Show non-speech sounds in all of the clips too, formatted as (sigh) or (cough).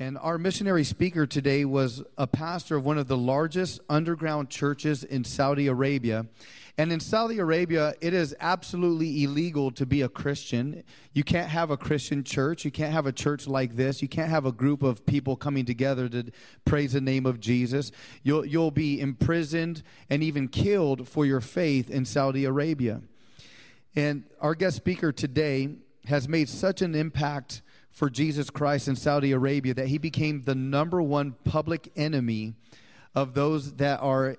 And our missionary speaker today was a pastor of one of the largest underground churches in Saudi Arabia. And in Saudi Arabia, it is absolutely illegal to be a Christian. You can't have a Christian church. You can't have a church like this. You can't have a group of people coming together to praise the name of Jesus. You'll, you'll be imprisoned and even killed for your faith in Saudi Arabia. And our guest speaker today has made such an impact for Jesus Christ in Saudi Arabia that he became the number one public enemy of those that are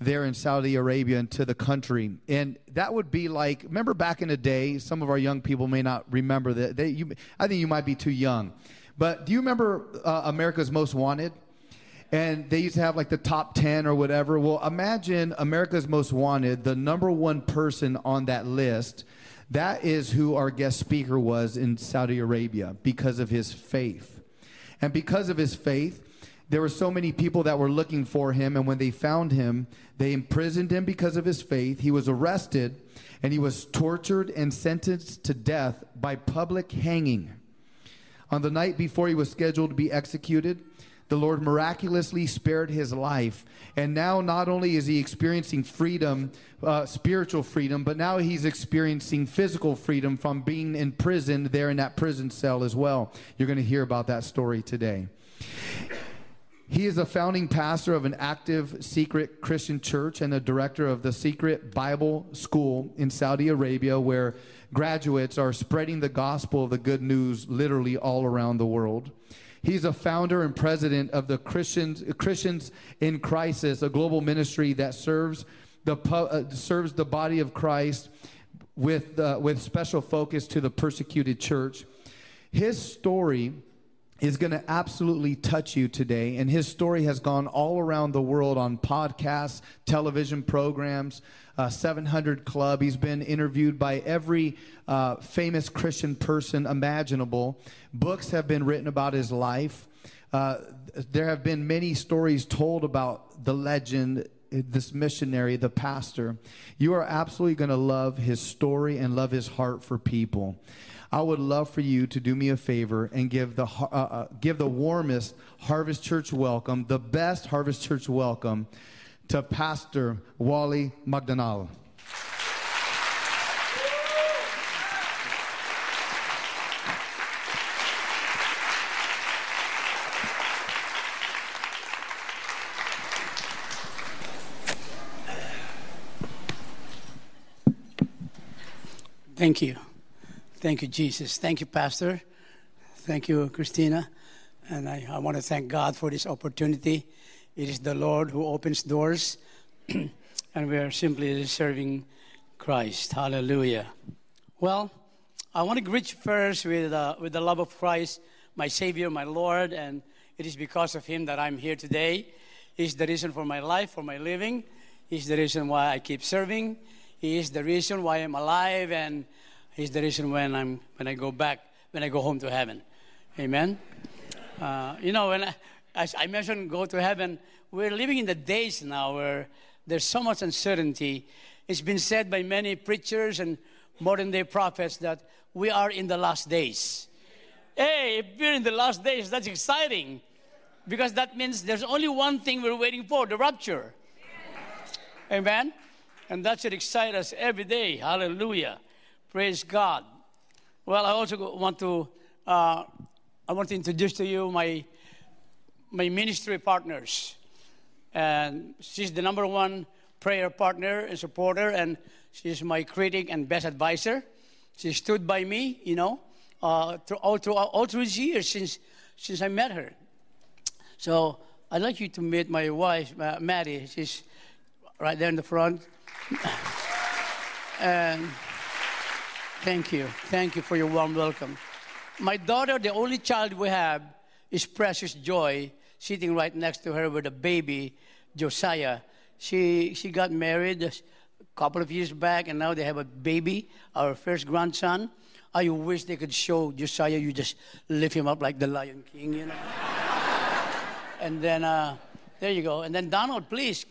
there in Saudi Arabia and to the country. And that would be like, remember back in the day, some of our young people may not remember that. They, you, I think you might be too young. But do you remember uh, America's Most Wanted? And they used to have like the top 10 or whatever. Well, imagine America's Most Wanted, the number one person on that list. That is who our guest speaker was in Saudi Arabia because of his faith. And because of his faith, there were so many people that were looking for him, and when they found him, they imprisoned him because of his faith. He was arrested, and he was tortured and sentenced to death by public hanging. On the night before he was scheduled to be executed, the Lord miraculously spared his life. And now, not only is he experiencing freedom, uh, spiritual freedom, but now he's experiencing physical freedom from being imprisoned there in that prison cell as well. You're going to hear about that story today. He is a founding pastor of an active secret Christian church and a director of the secret Bible school in Saudi Arabia, where graduates are spreading the gospel of the good news literally all around the world. He's a founder and president of the Christians, Christians in Crisis, a global ministry that serves the, uh, serves the body of Christ with, uh, with special focus to the persecuted church. His story is going to absolutely touch you today. And his story has gone all around the world on podcasts, television programs, uh, 700 Club. He's been interviewed by every uh, famous Christian person imaginable. Books have been written about his life. Uh, there have been many stories told about the legend this missionary, the pastor. You are absolutely going to love his story and love his heart for people. I would love for you to do me a favor and give the, uh, uh, give the warmest Harvest Church welcome, the best Harvest Church welcome to Pastor Wally Magdangal. Thank you. Thank you, Jesus. Thank you, Pastor. Thank you, Christina. And I, I want to thank God for this opportunity. It is the Lord who opens doors, (clears throat) and we are simply serving Christ. Hallelujah. Well, I want to greet you first with, uh, with the love of Christ, my Savior, my Lord, and it is because of Him that I'm here today. He's the reason for my life, for my living. He's the reason why I keep serving. He is the reason why I'm alive, and He's the reason when I'm when I go back when I go home to heaven. Amen. Uh, you know, when I, as I mentioned, go to heaven. We're living in the days now where there's so much uncertainty. It's been said by many preachers and modern day prophets that we are in the last days. Hey, if we're in the last days, that's exciting because that means there's only one thing we're waiting for the rapture. Amen? And that should excite us every day. Hallelujah. Praise God. Well, I also want to uh, I want to introduce to you my my ministry partners, and she's the number one prayer partner and supporter, and she's my critic and best advisor. She stood by me, you know, uh, through, all through all through these years since since I met her. So I'd like you to meet my wife, uh, Maddie. She's right there in the front, (laughs) and. Thank you. Thank you for your warm welcome. My daughter, the only child we have, is Precious Joy, sitting right next to her with a baby, Josiah. She, she got married a couple of years back, and now they have a baby, our first grandson. I wish they could show Josiah, you just lift him up like the Lion King, you know. (laughs) and then, uh, there you go. And then Donald, please.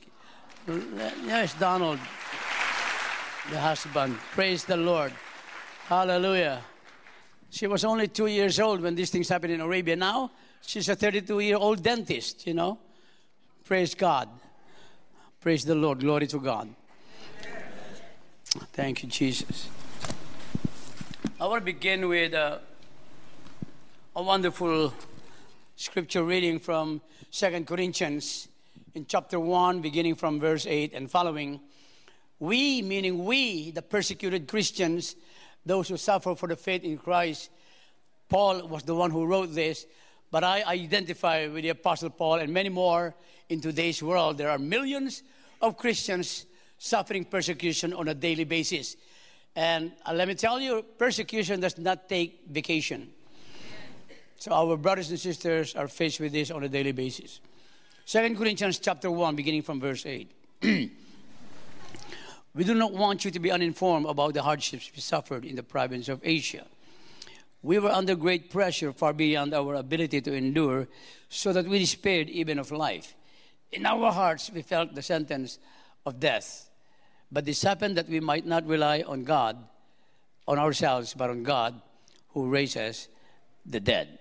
Yes, Donald, the husband. Praise the Lord. Hallelujah. She was only two years old when these things happened in Arabia. Now She's a 32 year old dentist, you know. Praise God. Praise the Lord. Glory to God. Thank you, Jesus. I want to begin with uh, a wonderful scripture reading from Second Corinthians in chapter 1, beginning from verse 8 and following. We, meaning we, the persecuted Christians, those who suffer for the faith in Christ, Paul was the one who wrote this, but I identify with the Apostle Paul and many more in today's world. There are millions of Christians suffering persecution on a daily basis. And uh, let me tell you, persecution does not take vacation. So our brothers and sisters are faced with this on a daily basis. Second Corinthians chapter 1, beginning from verse 8. (clears throat) we do not want you to be uninformed about the hardships we suffered in the province of Asia. We were under great pressure, far beyond our ability to endure, so that we despaired even of life. In our hearts, we felt the sentence of death. But this happened that we might not rely on God, on ourselves, but on God who raises the dead.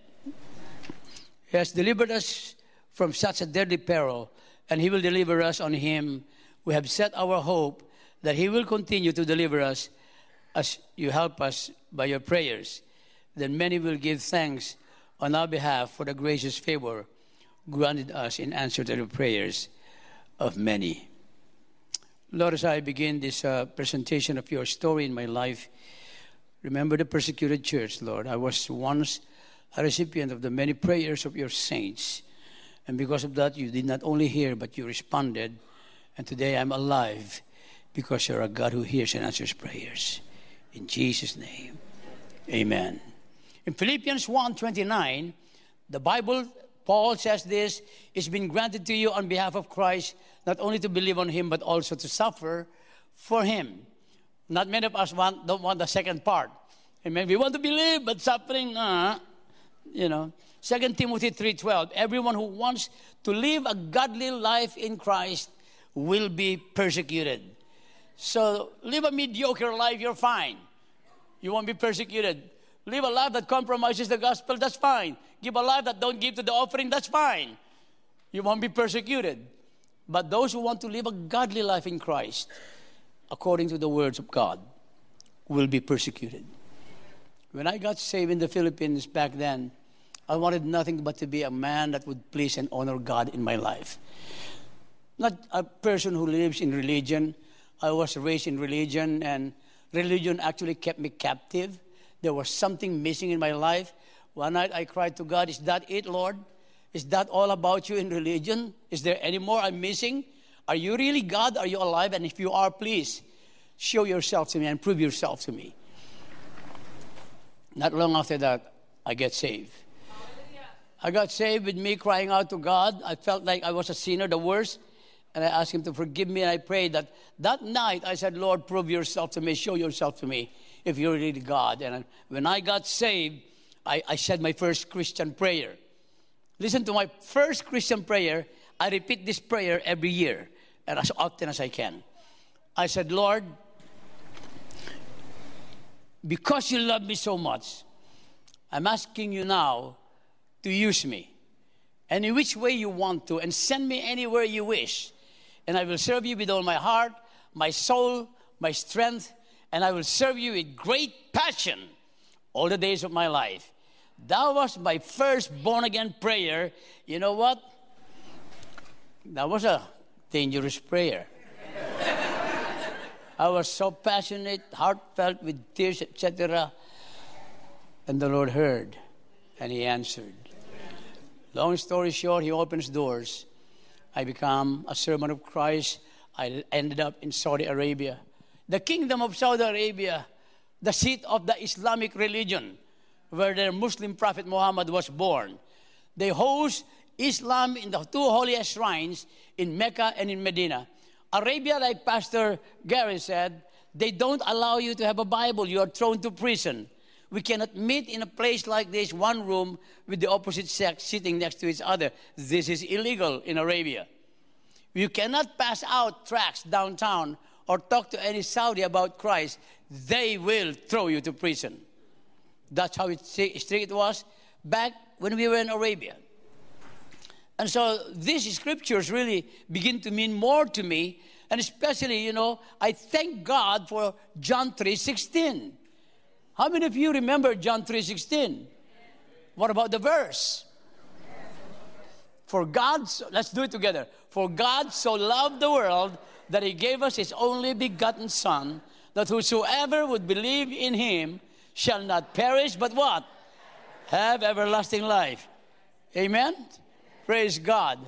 He has delivered us from such a deadly peril, and He will deliver us on Him. We have set our hope that He will continue to deliver us as you help us by your prayers. Then many will give thanks on our behalf for the gracious favor granted us in answer to the prayers of many. Lord, as I begin this uh, presentation of your story in my life, remember the persecuted church, Lord. I was once a recipient of the many prayers of your saints. And because of that, you did not only hear, but you responded. And today I'm alive because you're a God who hears and answers prayers. In Jesus' name, amen. In Philippians 1.29, the Bible, Paul says this, it's been granted to you on behalf of Christ not only to believe on him, but also to suffer for him. Not many of us want, don't want the second part. Amen. We want to believe, but suffering, uh, you know. 2 Timothy 3.12, everyone who wants to live a godly life in Christ will be persecuted. So live a mediocre life, you're fine. You won't be persecuted. Live a life that compromises the gospel, that's fine. Give a life that don't give to the offering, that's fine. You won't be persecuted. But those who want to live a godly life in Christ, according to the words of God, will be persecuted. When I got saved in the Philippines back then, I wanted nothing but to be a man that would please and honor God in my life. Not a person who lives in religion. I was raised in religion, and religion actually kept me captive. There was something missing in my life. One night I cried to God, Is that it, Lord? Is that all about you in religion? Is there any more I'm missing? Are you really God? Are you alive? And if you are, please show yourself to me and prove yourself to me. Not long after that, I get saved. I got saved with me crying out to God. I felt like I was a sinner, the worst. And I asked Him to forgive me. And I prayed that that night I said, Lord, prove yourself to me, show yourself to me if you're really God. And when I got saved, I, I said my first Christian prayer. Listen to my first Christian prayer. I repeat this prayer every year and as often as I can. I said, Lord, because you love me so much, I'm asking you now to use me any which way you want to and send me anywhere you wish. And I will serve you with all my heart, my soul, my strength, and I will serve you with great passion all the days of my life. That was my first born again prayer. You know what? That was a dangerous prayer. I was so passionate, heartfelt with tears, etc. And the Lord heard and He answered. Long story short, He opens doors. I become a servant of Christ. I ended up in Saudi Arabia. The kingdom of Saudi Arabia, the seat of the Islamic religion where their Muslim prophet Muhammad was born. They host Islam in the two holiest shrines in Mecca and in Medina. Arabia, like Pastor Gary said, they don't allow you to have a Bible. You are thrown to prison. We cannot meet in a place like this, one room with the opposite sex sitting next to each other. This is illegal in Arabia. You cannot pass out tracts downtown or talk to any Saudi about Christ. They will throw you to prison. That's how strict it was back when we were in Arabia. And so these scriptures really begin to mean more to me. And especially, you know, I thank God for John 3.16. How many of you remember John 3.16? What about the verse? For God, so, let's do it together. For God so loved the world that he gave us his only begotten Son, that whosoever would believe in him shall not perish, but what? Have everlasting life. Amen? Praise God.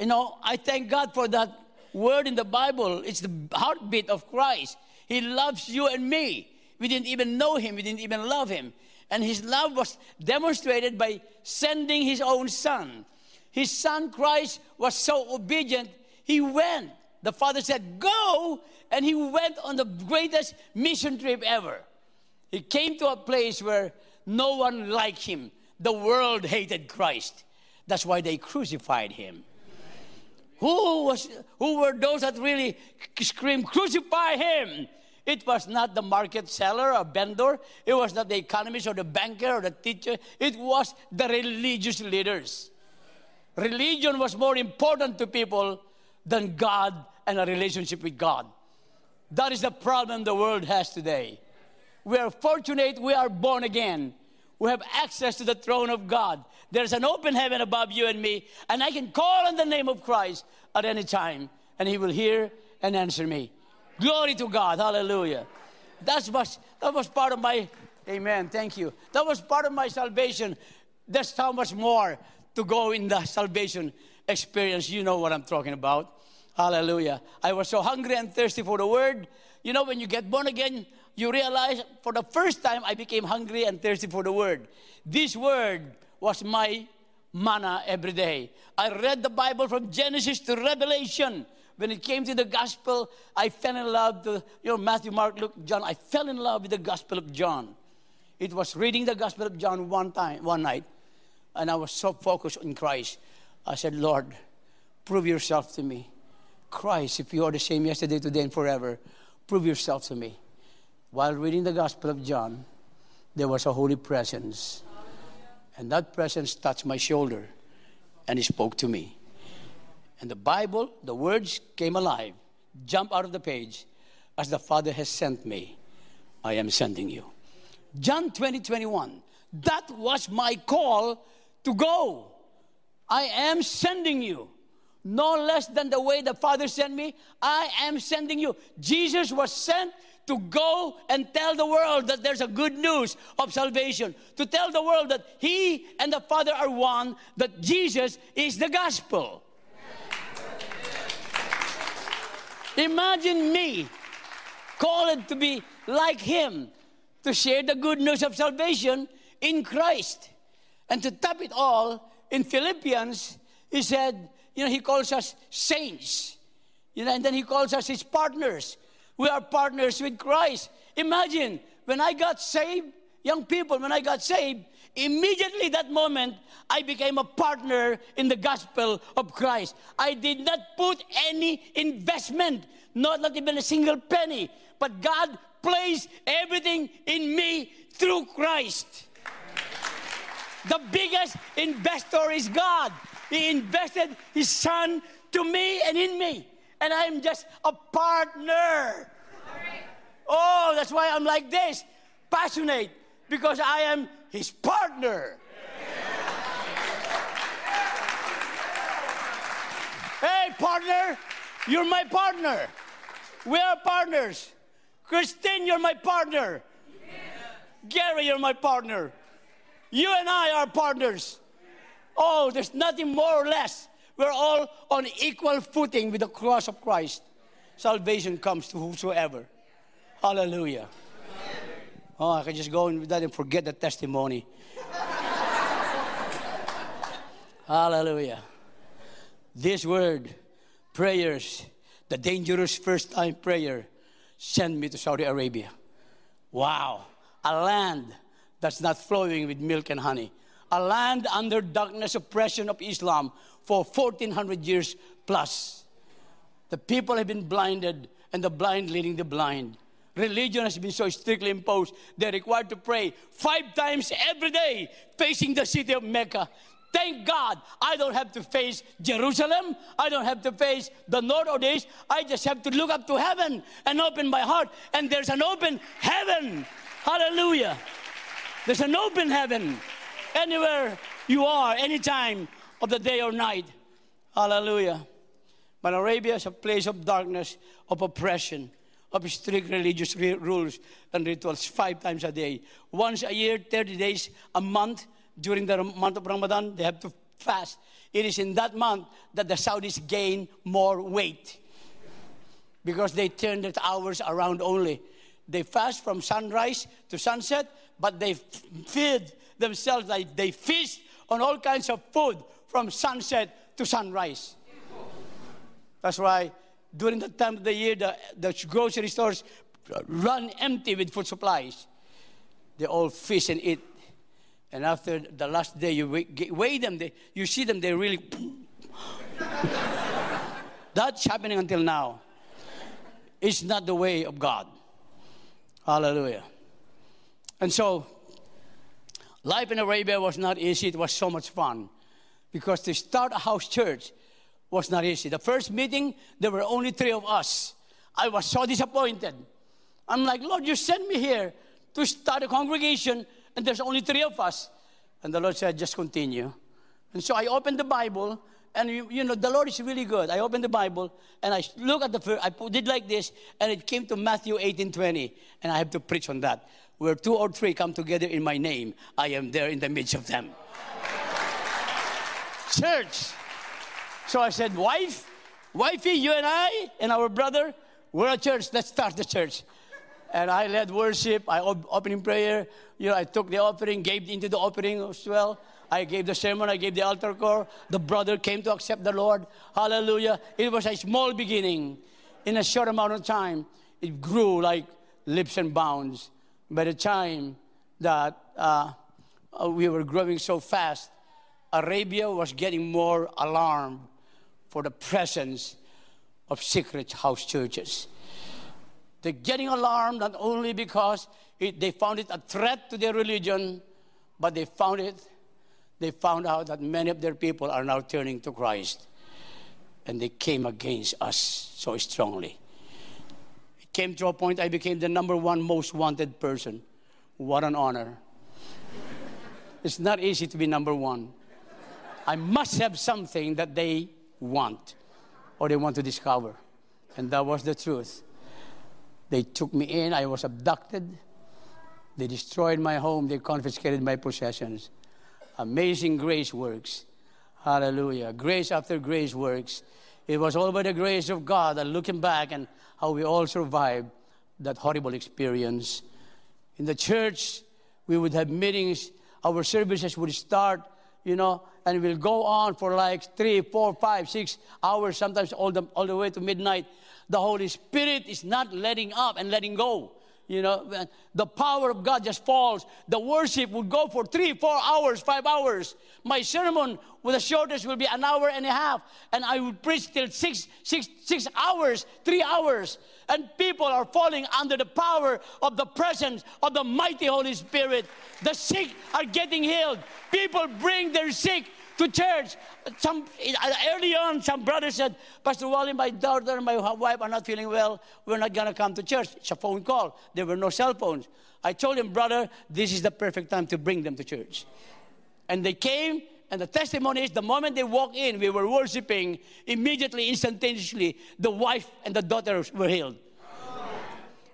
You know, I thank God for that word in the Bible. It's the heartbeat of Christ. He loves you and me. We didn't even know him, we didn't even love him. And his love was demonstrated by sending his own son. His son Christ was so obedient, he went. The father said, Go! And he went on the greatest mission trip ever. He came to a place where no one liked him. The world hated Christ. That's why they crucified him. Who, was, who were those that really screamed, Crucify him? It was not the market seller or vendor. It was not the economist or the banker or the teacher. It was the religious leaders. Religion was more important to people than God and a relationship with God. That is the problem the world has today. We are fortunate we are born again. We have access to the throne of God. There's an open heaven above you and me, and I can call on the name of Christ at any time, and He will hear and answer me. Glory to God. Hallelujah. That's was, that was part of my, amen, thank you. That was part of my salvation. There's so much more to go in the salvation experience. You know what I'm talking about. Hallelujah. I was so hungry and thirsty for the word. You know, when you get born again, you realize for the first time I became hungry and thirsty for the word. This word was my manna every day. I read the Bible from Genesis to Revelation. When it came to the gospel, I fell in love you know Matthew, Mark, Luke, John. I fell in love with the gospel of John. It was reading the gospel of John one time, one night, and I was so focused on Christ. I said, Lord, prove yourself to me. Christ, if you are the same yesterday, today, and forever, prove yourself to me while reading the Gospel of John, there was a holy presence. And that presence touched my shoulder and he spoke to me. And the Bible, the words came alive, jump out of the page. As the Father has sent me, I am sending you. John 20, 21. That was my call to go. I am sending you. No less than the way the Father sent me, I am sending you. Jesus was sent to go and tell the world that there's a good news of salvation, to tell the world that He and the Father are one, that Jesus is the gospel. Imagine me called to be like Him, to share the good news of salvation in Christ. And to top it all, in Philippians, he said, you know, he calls us saints. You know, and then he calls us his partners we are partners with Christ. Imagine when I got saved, young people, when I got saved, immediately that moment, I became a partner in the gospel of Christ. I did not put any investment, not, not even a single penny, but God placed everything in me through Christ. The biggest investor is God. He invested His Son to me and in me and I'm just a partner. Oh, that's why I'm like this, passionate, because I am his partner. Hey, partner, you're my partner. We are partners. Christine, you're my partner. Gary, you're my partner. You and I are partners. Oh, there's nothing more or less we're all on equal footing with the cross of Christ. Salvation comes to whosoever. Hallelujah. Oh, I can just go with that and forget the testimony. Hallelujah. This word, prayers, the dangerous first time prayer, sent me to Saudi Arabia. Wow. A land that's not flowing with milk and honey. A land under darkness, oppression of Islam for 1400 years plus. The people have been blinded, and the blind leading the blind. Religion has been so strictly imposed, they're required to pray five times every day facing the city of Mecca. Thank God I don't have to face Jerusalem. I don't have to face the north or the east. I just have to look up to heaven and open my heart. And there's an open heaven. Hallelujah. There's an open heaven anywhere you are, any time of the day or night. Hallelujah. But Arabia is a place of darkness, of oppression, of strict religious rules and rituals five times a day. Once a year, 30 days a month during the month of Ramadan, they have to fast. It is in that month that the Saudis gain more weight because they turn the hours around only. They fast from sunrise to sunset, but they feed themselves like they feast on all kinds of food from sunset to sunrise. That's why during the time of the year, the, the grocery stores run empty with food supplies. They all fish and eat. And after the last day, you weigh, weigh them, they, you see them, they really. (laughs) That's happening until now. It's not the way of God. Hallelujah. And so, life in Arabia was not easy. It was so much fun. Because to start a house church was not easy. The first meeting, there were only three of us. I was so disappointed. I'm like, Lord, you sent me here to start a congregation, and there's only three of us. And the Lord said, just continue. And so I opened the Bible, and you, you know, the Lord is really good. I opened the Bible, and I look at the first, I did like this, and it came to Matthew 18 20, and I have to preach on that. Where two or three come together in my name, I am there in the midst of them. (laughs) Church. So I said, wife, wifey, you and I and our brother, we're a church. Let's start the church. And I led worship. I op- opening prayer. You know, I took the offering, gave into the offering as well. I gave the sermon. I gave the altar call. The brother came to accept the Lord. Hallelujah. It was a small beginning. In a short amount of time, it grew like leaps and bounds. By the time that uh, we were growing so fast, Arabia was getting more alarmed for the presence of secret house churches. They're getting alarmed not only because it, they found it a threat to their religion, but they found it, they found out that many of their people are now turning to Christ. And they came against us so strongly. It came to a point I became the number one most wanted person. What an honor. It's not easy to be number one. I must have something that they want or they want to discover. And that was the truth. They took me in, I was abducted. They destroyed my home, they confiscated my possessions. Amazing grace works. Hallelujah. Grace after grace works. It was all by the grace of God and looking back and how we all survived that horrible experience. In the church, we would have meetings, our services would start, you know, and will go on for like three, four, five, six hours, sometimes all the, all the way to midnight. The Holy Spirit is not letting up and letting go. You know, the power of God just falls. The worship would go for three, four hours, five hours. My sermon with the shortest will be an hour and a half, and I would preach till six, six, six hours, three hours. And people are falling under the power of the presence of the mighty Holy Spirit. The sick are getting healed. People bring their sick to church. Some early on, some brothers said, Pastor Wally, my daughter and my wife are not feeling well. We're not gonna come to church. It's a phone call. There were no cell phones. I told him, brother, this is the perfect time to bring them to church. And they came, and the testimony is the moment they walked in, we were worshiping immediately, instantaneously, the wife and the daughter were healed.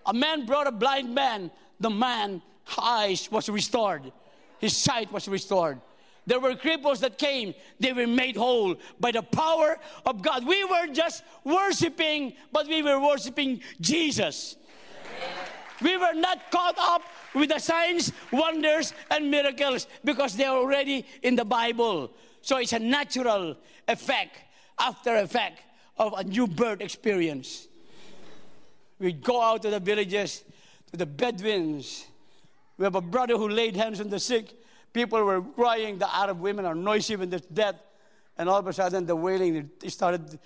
A man brought a blind man. The man's eyes was restored. His sight was restored. There were cripples that came, they were made whole by the power of God. We were just worshiping, but we were worshiping Jesus. We were not caught up with the signs, wonders, and miracles because they're already in the Bible. So it's a natural effect, after effect of a new birth experience. We go out to the villages, to the Bedouins. We have a brother who laid hands on the sick People were crying. The Arab women are noisy when there's death. And all of a sudden, the wailing started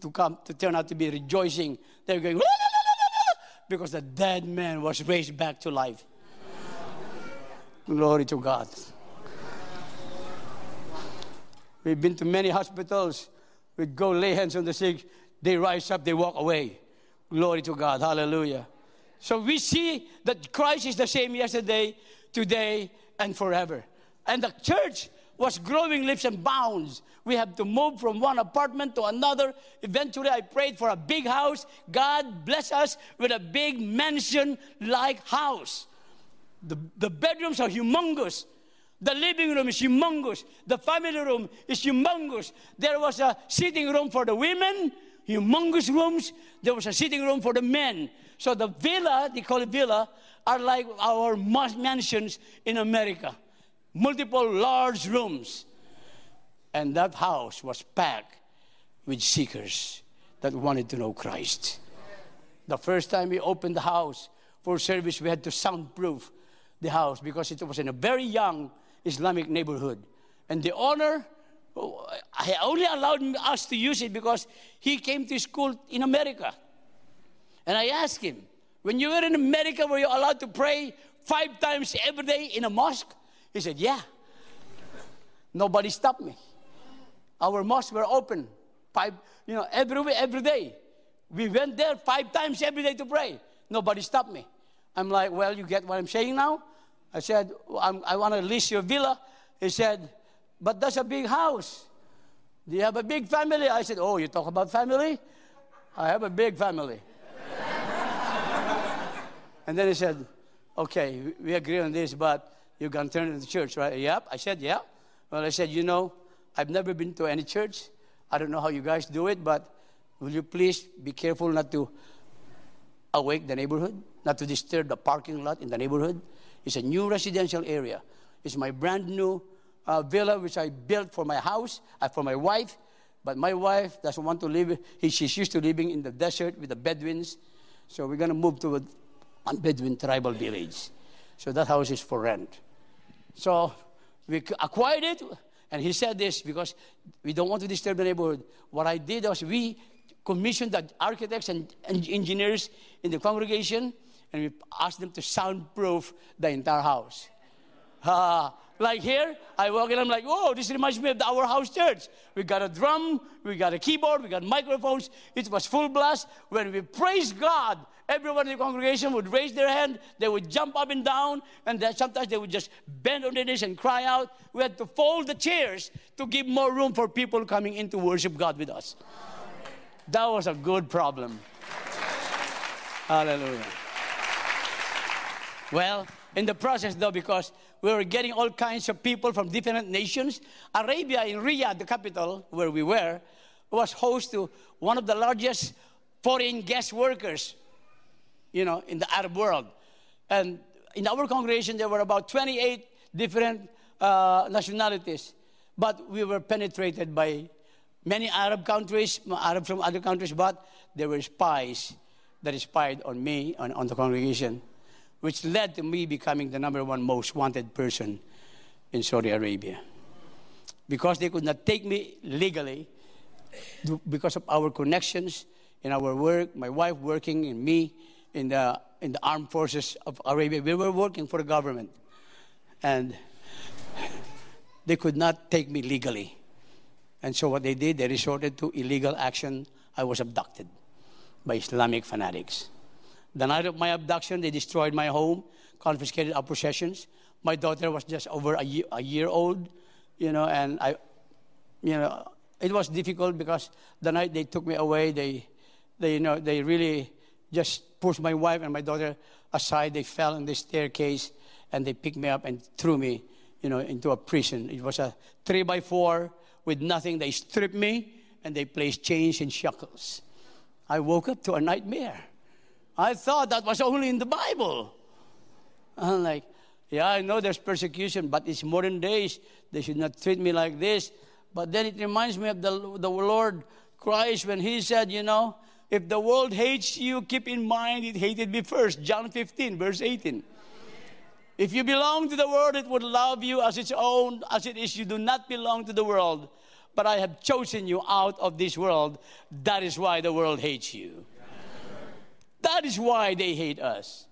to come to turn out to be rejoicing. They were going, (laughs) because the dead man was raised back to life. Glory to God. We've been to many hospitals. We go lay hands on the sick. They rise up, they walk away. Glory to God. Hallelujah. So we see that Christ is the same yesterday, today, and forever. And the church was growing leaps and bounds. We had to move from one apartment to another. Eventually, I prayed for a big house. God bless us with a big mansion like house. The, the bedrooms are humongous. The living room is humongous. The family room is humongous. There was a sitting room for the women, humongous rooms. There was a sitting room for the men. So the villa, they call it villa, are like our mansions in America. Multiple large rooms. And that house was packed with seekers that wanted to know Christ. The first time we opened the house for service, we had to soundproof the house because it was in a very young Islamic neighborhood. And the owner I only allowed us to use it because he came to school in America. And I asked him, when you were in America, were you allowed to pray five times every day in a mosque? He said, Yeah. Nobody stopped me. Our mosques were open five, you know, every every day. We went there five times every day to pray. Nobody stopped me. I'm like, well, you get what I'm saying now? I said, i want to lease your villa. He said, but that's a big house. Do you have a big family? I said, oh, you talk about family? I have a big family. (laughs) and then he said, okay, we agree on this, but you're going to turn into church, right? Yep. I said, yeah. Well, I said, you know, I've never been to any church. I don't know how you guys do it, but will you please be careful not to awake the neighborhood, not to disturb the parking lot in the neighborhood? It's a new residential area. It's my brand new uh, villa which I built for my house, uh, for my wife. But my wife doesn't want to live. He, she's used to living in the desert with the Bedouins. So we're going to move to a, a Bedouin tribal village. So that house is for rent. So we acquired it. And he said this because we don't want to disturb the neighborhood. What I did was we commissioned the architects and, engineers in the congregation and we asked them to soundproof the entire house. Like here, I walk in, I'm like, whoa, this reminds me of our house church. We got a drum, we got a keyboard, we got microphones. It was full blast. When we praise God, everyone in the congregation would raise their hand, they would jump up and down, and then sometimes they would just bend on their knees and cry out. We had to fold the chairs to give more room for people coming in to worship God with us. That was a good problem. Hallelujah. Well, in the process, though, because we were getting all kinds of people from different nations, Arabia in Riyadh, the capital where we were, was host to one of the largest foreign guest workers, you know, in the Arab world. And in our congregation, there were about 28 different uh, nationalities, but we were penetrated by many Arab countries, Arab from other countries, but there were spies that spied on me, and on the congregation which led to me becoming the number one most wanted person in Saudi Arabia. Because they could not take me legally, because of our connections in our work, my wife working and me in the, in the armed forces of Arabia, we were working for the government. And (laughs) they could not take me legally. And so what they did, they resorted to illegal action. I was abducted by Islamic fanatics. The night of my abduction, they destroyed my home, confiscated our possessions. My daughter was just over a year, a year old, you know, and I, you know, it was difficult because the night they took me away, they, they, you know, they really just pushed my wife and my daughter aside. They fell on the staircase and they picked me up and threw me, you know, into a prison. It was a three by four with nothing. They stripped me and they placed chains and shackles. I woke up to a nightmare. I thought that was only in the Bible. I'm like, yeah, I know there's persecution, but it's modern days. They should not treat me like this. But then it reminds me of the, the Lord Christ when he said, you know, if the world hates you, keep in mind it hated me first. John 15, verse 18. If you belong to the world, it would love you as its own, as it is. You do not belong to the world, but I have chosen you out of this world. That is why the world hates you. That is why they hate us.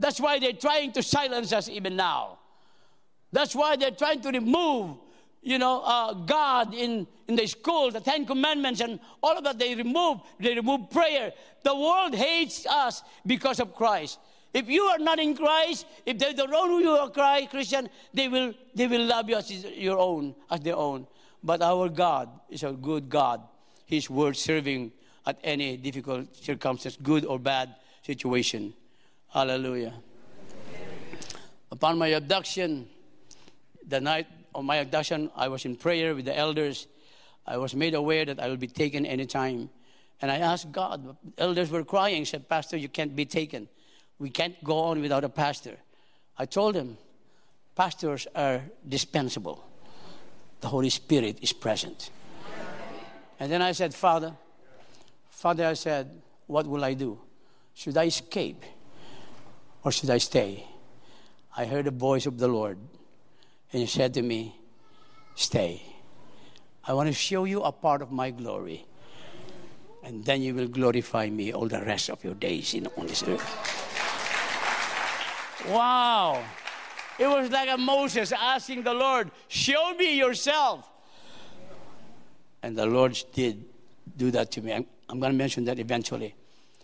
That's why they're trying to silence us even now. That's why they're trying to remove you know, uh, God in, in the school, the Ten Commandments, and all of that, they remove. They remove prayer. The world hates us because of Christ. If you are not in Christ, if they don't know you are Christ, Christian, they will, they will love you as your own, as their own. But our God is a good God. He's word serving at any difficult circumstance, good or bad situation. Hallelujah. Upon my abduction, the night of my abduction, I was in prayer with the elders. I was made aware that I will be taken anytime. And I asked God, elders were crying, said, Pastor, you can't be taken. We can't go on without a pastor. I told them, pastors are dispensable. The Holy Spirit is present. And then I said, Father, Father, I said, what will I do? Should I escape or should I stay? I heard the voice of the Lord, and He said to me, Stay. I want to show you a part of my glory, and then you will glorify me all the rest of your days in on this earth. Wow. It was like a Moses asking the Lord, Show me yourself. And the Lord did do that to me. I'm, going to mention that eventually.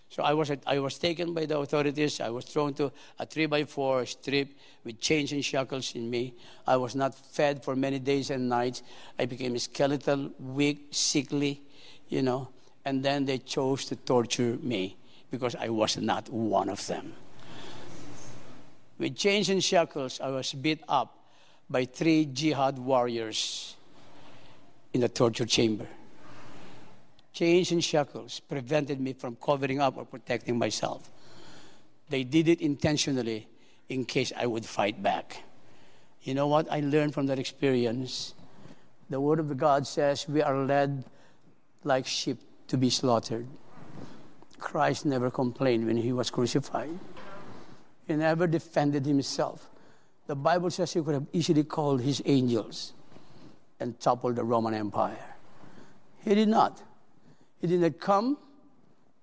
So I was, I was taken by the authorities. I was thrown to a three by four strip with chains and shackles in me. I was not fed for many days and nights. I became skeletal, weak, sickly, you know. And then they chose to torture me because I was not one of them. With chains and shackles, I was beat up by three jihad warriors in the torture chamber. Chains and shackles prevented me from covering up or protecting myself. They did it intentionally in case I would fight back. You know what I learned from that experience? The Word of God says we are led like sheep to be slaughtered. Christ never complained when he was crucified. He never defended himself. The Bible says he could have easily called his angels and toppled the Roman Empire. He did not. He did not come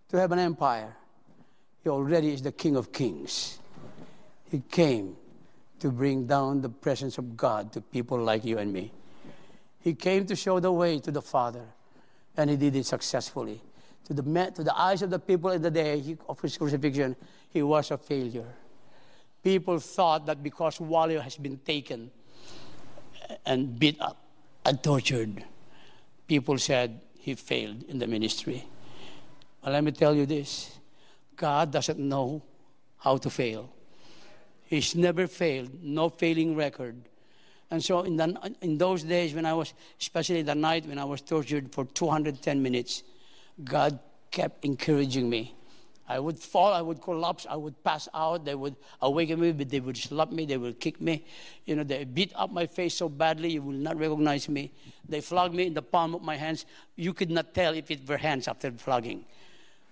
to have an empire. He already is the King of Kings. He came to bring down the presence of God to people like you and me. He came to show the way to the Father, and he did it successfully. To the, to the eyes of the people in the day of his crucifixion, he was a failure people thought that because Wally has been taken and beat up and tortured, people said he failed in the ministry. But let me tell you this God doesn't know how to fail. He's never failed, no failing record. And so in, the, in those days when I was, especially the night when I was tortured for 210 minutes, God kept encouraging me. I would fall, I would collapse, I would pass out. They would awaken me, but they would slap me, they would kick me. You know, they beat up my face so badly you will not recognize me. They flogged me in the palm of my hands. You could not tell if it were hands after flogging.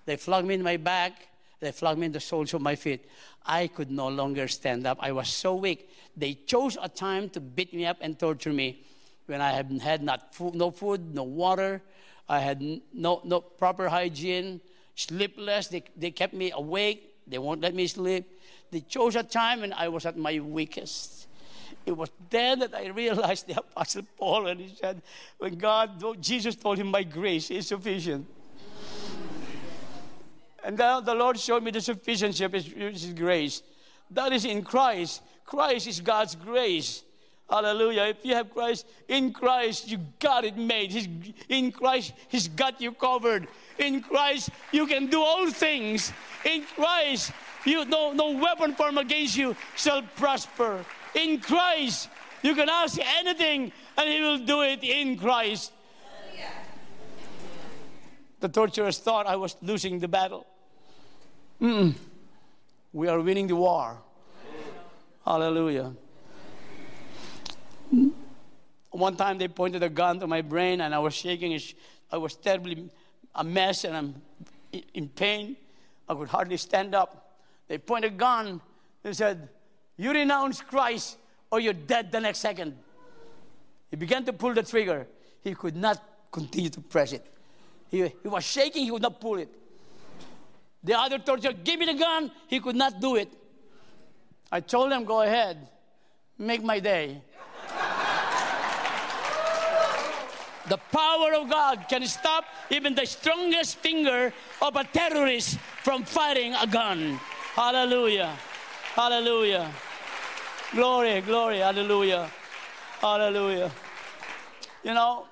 They flogged me in my back. They flogged me in the soles of my feet. I could no longer stand up. I was so weak. They chose a time to beat me up and torture me when I had not food, no food, no water. I had no, no proper hygiene sleepless. They, they kept me awake. They won't let me sleep. They chose a time when I was at my weakest. It was then that I realized the Apostle Paul, and he said, when God, Jesus told him, My grace is sufficient. And now the Lord showed me the sufficiency of his, his grace. That is in Christ. Christ is God's grace. Hallelujah. If you have Christ, in Christ, you got it made. He's, in Christ, He's got you covered. In Christ, you can do all things. In Christ, you no, no weapon formed against you shall prosper. In Christ, you can ask anything and He will do it in Christ. The torturers thought I was losing the battle. Mm-mm. We are winning the war. Hallelujah. One time they pointed a gun to my brain and I was shaking. I was terribly a mess and I'm in pain. I could hardly stand up. They pointed a gun and said, You renounce Christ or you're dead the next second. He began to pull the trigger. He could not continue to press it. He, he was shaking, he could not pull it. The other torturer, give me the gun. He could not do it. I told him, Go ahead, make my day. The power of God can stop even the strongest finger of a terrorist from firing a gun. Hallelujah. Hallelujah. Glory, glory, hallelujah. Hallelujah. You know,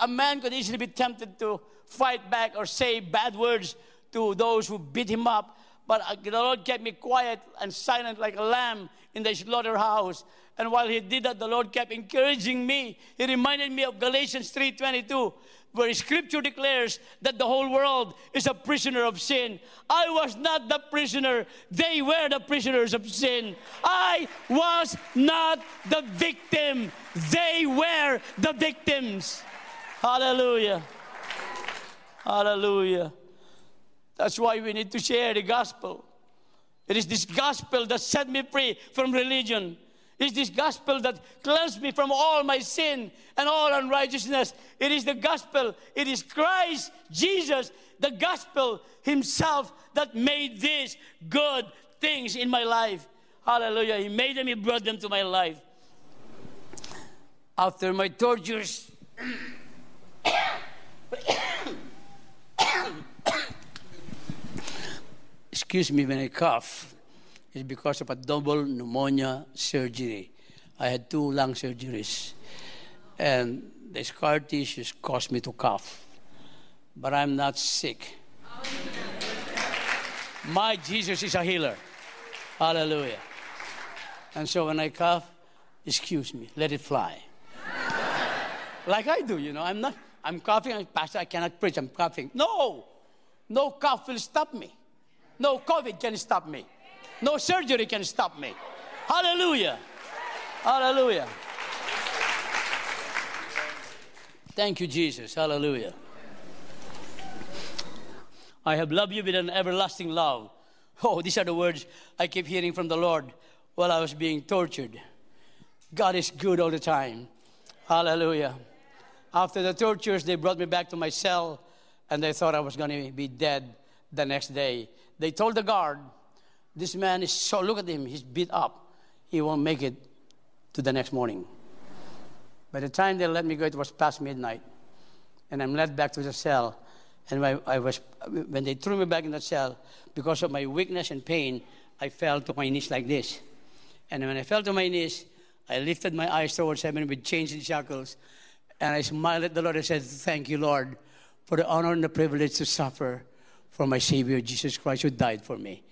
a man could easily be tempted to fight back or say bad words to those who beat him up. But uh, the Lord kept me quiet and silent like a lamb in the slaughterhouse. And while he did that, the Lord kept encouraging me. He reminded me of Galatians 3:22, where scripture declares that the whole world is a prisoner of sin. I was not the prisoner, they were the prisoners of sin. I was not the victim, they were the victims. Hallelujah. Hallelujah. That's why we need to share the gospel. It is this gospel that set me free from religion. It is this gospel that cleansed me from all my sin and all unrighteousness. It is the gospel. It is Christ, Jesus, the gospel Himself that made these good things in my life. Hallelujah. He made them, He brought them to my life. After my tortures, (coughs) excuse me when I cough, is because of a double pneumonia surgery. I had two lung surgeries, and the scar tissues caused me to cough. But I'm not sick. My Jesus is a healer. Hallelujah. And so when I cough, excuse me, let it fly. (laughs) like I do, you know. I'm not, I'm coughing, I'm pastor, I cannot preach, I'm coughing. No, no cough will stop me. No COVID can stop me. No surgery can stop me. Hallelujah. Hallelujah. Thank you, Jesus. Hallelujah. I have loved you with an everlasting love. Oh, these are the words I keep hearing from the Lord while I was being tortured. God is good all the time. Hallelujah. After the tortures, they brought me back to my cell and they thought I was going to be dead the next day. They told the guard, This man is so, look at him, he's beat up. He won't make it to the next morning. By the time they let me go, it was past midnight. And I'm led back to the cell. And I, I was, when they threw me back in the cell, because of my weakness and pain, I fell to my knees like this. And when I fell to my knees, I lifted my eyes towards heaven with chains and shackles. And I smiled at the Lord and said, Thank you, Lord, for the honor and the privilege to suffer for my Savior Jesus Christ who died for me.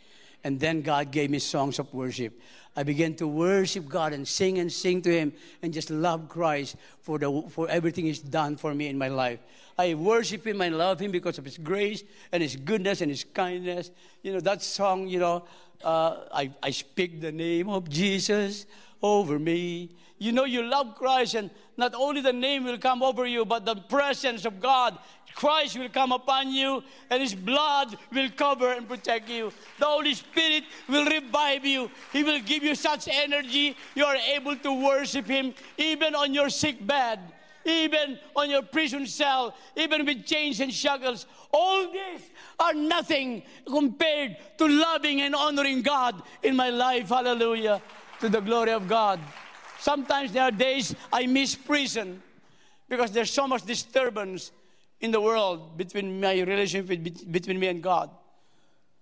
And then God gave me songs of worship. I began to worship God and sing and sing to Him and just love Christ for, the, for everything He's done for me in my life. I worship Him, I love Him because of His grace and His goodness and His kindness. You know, that song, you know, uh, I, I speak the name of Jesus over me. You know, you love Christ, and not only the name will come over you, but the presence of God Christ will come upon you and His blood will cover and protect you. The Holy Spirit will revive you. He will give you such energy you are able to worship Him even on your sick bed, even on your prison cell, even with chains and shackles. All these are nothing compared to loving and honoring God in my life. Hallelujah. To the glory of God. Sometimes there are days I miss prison because there's so much disturbance in the world between my relationship between me and God.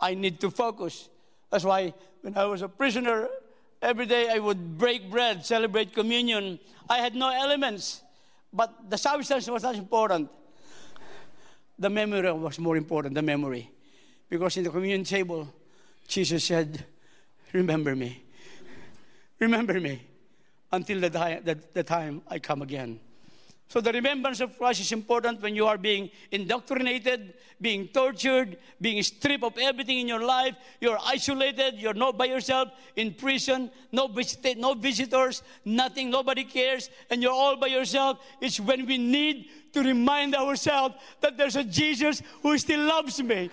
I need to focus. That's why when I was a prisoner, every day I would break bread, celebrate communion. I had no elements, but the substance was not important. The memory was more important, the memory. Because in the communion table, Jesus said, Remember me. Remember me until the, the, the time I come again. So the remembrance of Christ is important when you are being indoctrinated, being tortured, being stripped of everything in your life. You're isolated. You're not by yourself in prison. No, visit- no visitors. Nothing. Nobody cares. And you're all by yourself. It's when we need to remind ourselves that there's a Jesus who still loves me.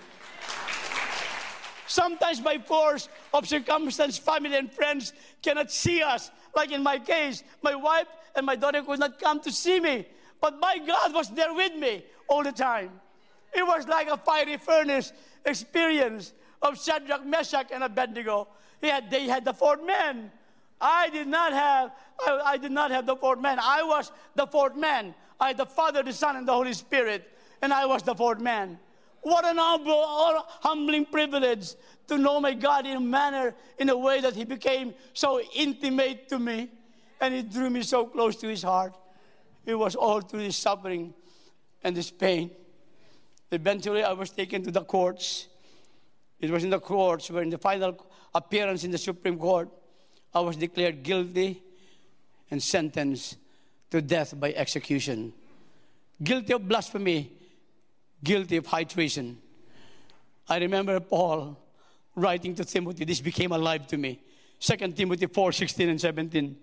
Sometimes by force of circumstance, family and friends cannot see us. Like in my case, my wife and my daughter could not come to see me. But my God was there with me all the time. It was like a fiery furnace experience of Shadrach, Meshach, and Abednego. He had, they had the fourth man. I did not have, I, I did not have the fourth man. I was the fourth man. I, the Father, the Son, and the Holy Spirit, and I was the fourth man. What an humble, humbling privilege to know my God in a manner, in a way that He became so intimate to me, and He drew me so close to His heart. It was all through His suffering and His pain. Eventually, I was taken to the courts. It was in the courts where, in the final appearance in the Supreme Court, I was declared guilty and sentenced to death by execution. Guilty of blasphemy, guilty of high treason. I remember Paul writing to Timothy, this became alive to me. 2 Timothy 4 16 and 17.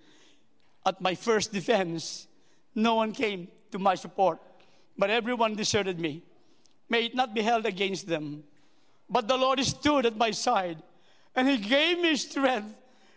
At my first defense, no one came to my support, but everyone deserted me. May it not be held against them. But the Lord stood at my side, and He gave me strength.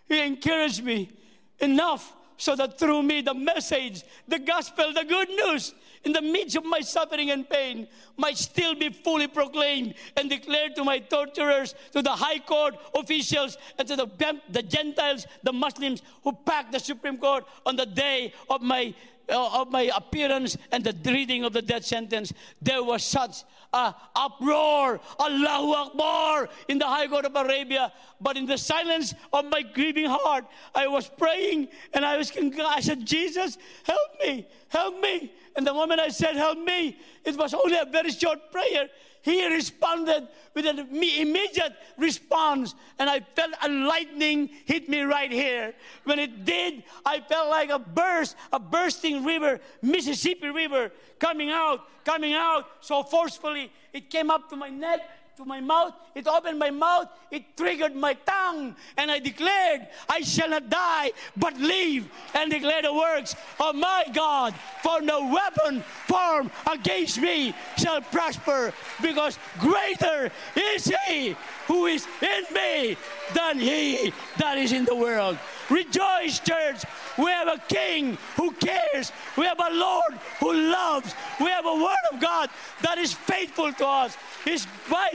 He encouraged me enough so that through me, the message, the gospel, the good news, in the midst of my suffering and pain, might still be fully proclaimed and declared to my torturers, to the high court officials, and to the, the Gentiles, the Muslims who packed the Supreme Court on the day of my Uh, of my appearance and the reading of the death sentence, there was such a uproar, Allahu Akbar, in the High Court of Arabia. But in the silence of my grieving heart, I was praying and I was, I said, Jesus, help me, help me. And the moment I said, help me, it was only a very short prayer. He responded with an immediate response, and I felt a lightning hit me right here. When it did, I felt like a burst, a bursting river, Mississippi River, coming out, coming out so forcefully. It came up to my neck to my mouth, it opened my mouth, it triggered my tongue, and I declared, I shall not die, but live and declare the works of my God. For no weapon formed against me shall prosper, because greater is He who is in me than He that is in the world. Rejoice, church. We have a king who cares. We have a Lord who loves. We have a word of God that is faithful to us. His,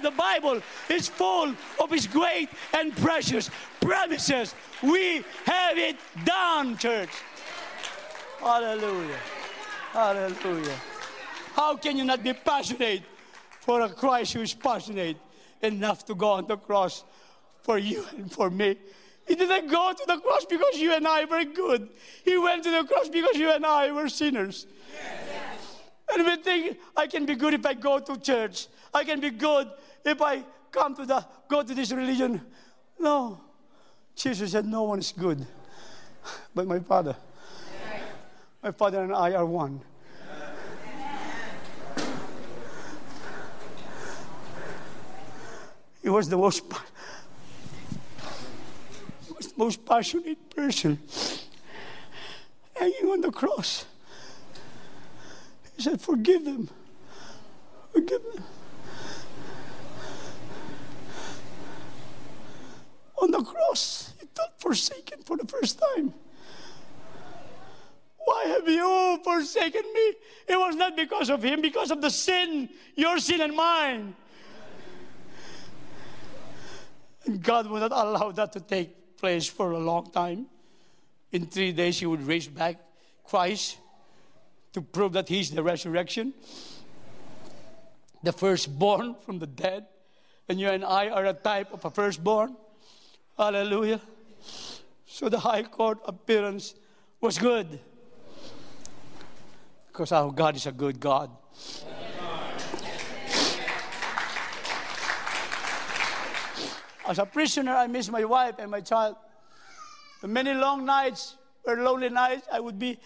the Bible is full of His great and precious promises. We have it done, church. Hallelujah. Hallelujah. How can you not be passionate for a Christ who is passionate enough to go on the cross for you and for me? He didn't go to the cross because you and I were good. He went to the cross because you and I were sinners. Yes. And we think I can be good if I go to church. I can be good if I come to the go to this religion. No. Jesus said no one is good but my father. My father and I are one. He was the most most passionate person hanging on the cross. He said, Forgive them. Forgive them. On the cross, he felt forsaken for the first time. Why have you forsaken me? It was not because of him, because of the sin, your sin and mine. And God would not allow that to take place for a long time. In three days, He would raise back Christ to prove that He's the resurrection, the firstborn from the dead. And you and I are a type of a firstborn. Hallelujah. So the high court appearance was good. Because our God is a good God. As a prisoner, I miss my wife and my child. The many long nights were lonely nights. I would be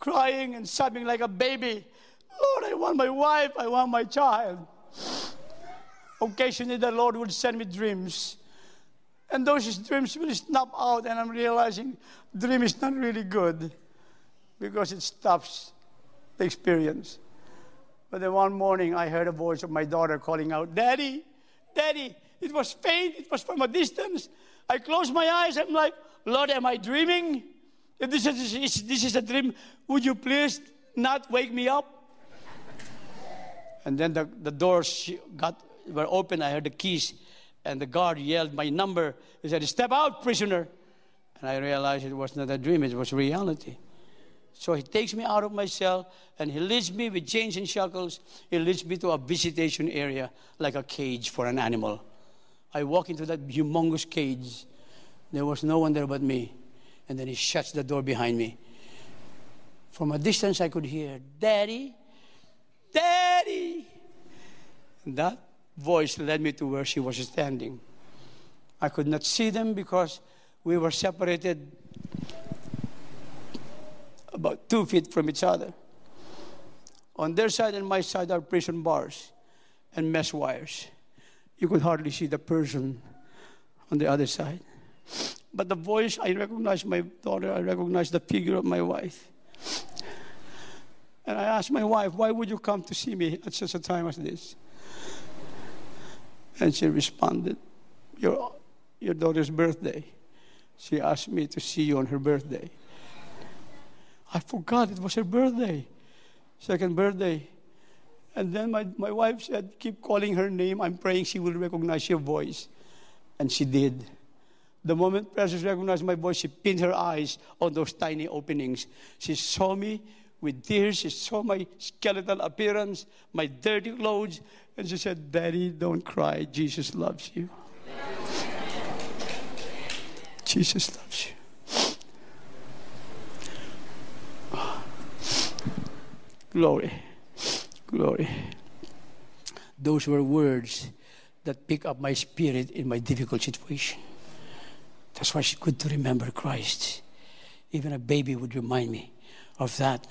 crying and sobbing like a baby. Lord, I want my wife, I want my child. Occasionally, the Lord would send me dreams. And those dreams will snap out, and I'm realizing dream is not really good because it stops the experience. But then one morning, I heard a voice of my daughter calling out, Daddy, Daddy. It was faint, it was from a distance. I closed my eyes, I'm like, Lord, am I dreaming? If this is, this is a dream, would you please not wake me up? And then the, the doors got, were open. I heard the keys, and the guard yelled my number. He said, Step out, prisoner. And I realized it was not a dream, it was reality. So he takes me out of my cell and he leads me with chains and shackles. He leads me to a visitation area like a cage for an animal. I walk into that humongous cage. There was no one there but me. And then he shuts the door behind me. From a distance, I could hear, Daddy, Daddy. That voice led me to where she was standing. I could not see them because we were separated about two feet from each other. On their side and my side are prison bars and mesh wires. You could hardly see the person on the other side. But the voice, I recognized my daughter, I recognized the figure of my wife. And I asked my wife, Why would you come to see me at such a time as this? And she responded, Your, your daughter's birthday. She asked me to see you on her birthday. I forgot it was her birthday, second birthday. And then my, my wife said, Keep calling her name. I'm praying she will recognize your voice. And she did. The moment Precious recognized my voice, she pinned her eyes on those tiny openings. She saw me with tears. She saw my skeletal appearance, my dirty clothes, and she said, Daddy, don't cry. Jesus loves you. Jesus loves you. Glory. Glory. Those were words that pick up my spirit in my difficult situation. That's why it's good to remember Christ. Even a baby would remind me of that.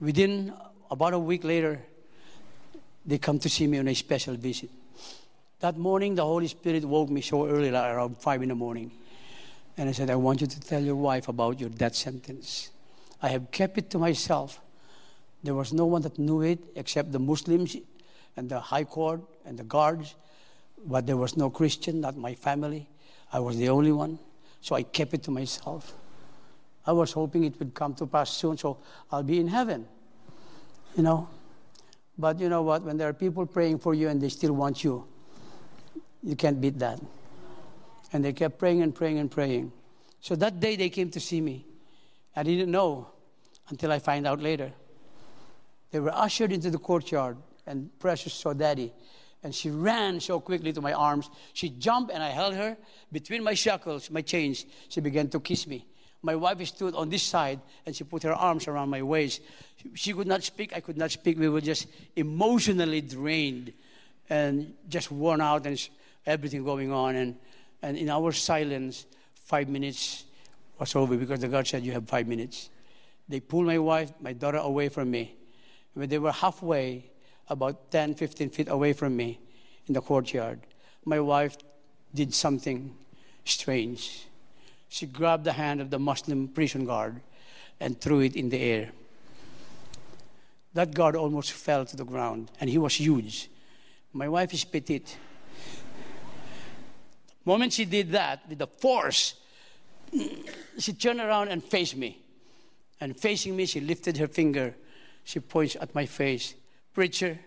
Within about a week later, they come to see me on a special visit. That morning, the Holy Spirit woke me so early, like around five in the morning. And I said, I want you to tell your wife about your death sentence. I have kept it to myself there was no one that knew it except the Muslims and the high court and the guards. But there was no Christian, not my family. I was the only one. So I kept it to myself. I was hoping it would come to pass soon, so I'll be in heaven. You know? But you know what? When there are people praying for you and they still want you, you can't beat that. And they kept praying and praying and praying. So that day they came to see me. I didn't know until I find out later. They were ushered into the courtyard, and Precious saw Daddy. And she ran so quickly to my arms. She jumped, and I held her between my shackles, my chains. She began to kiss me. My wife stood on this side, and she put her arms around my waist. She could not speak. I could not speak. We were just emotionally drained and just worn out, and everything going on. And, and in our silence, five minutes was over because the guard said, You have five minutes. They pulled my wife, my daughter, away from me. When they were halfway, about 10, 15 feet away from me in the courtyard, my wife did something strange. She grabbed the hand of the Muslim prison guard and threw it in the air. That guard almost fell to the ground, and he was huge. My wife is petite. The moment she did that, with the force, she turned around and faced me. And facing me, she lifted her finger she points at my face. Preacher,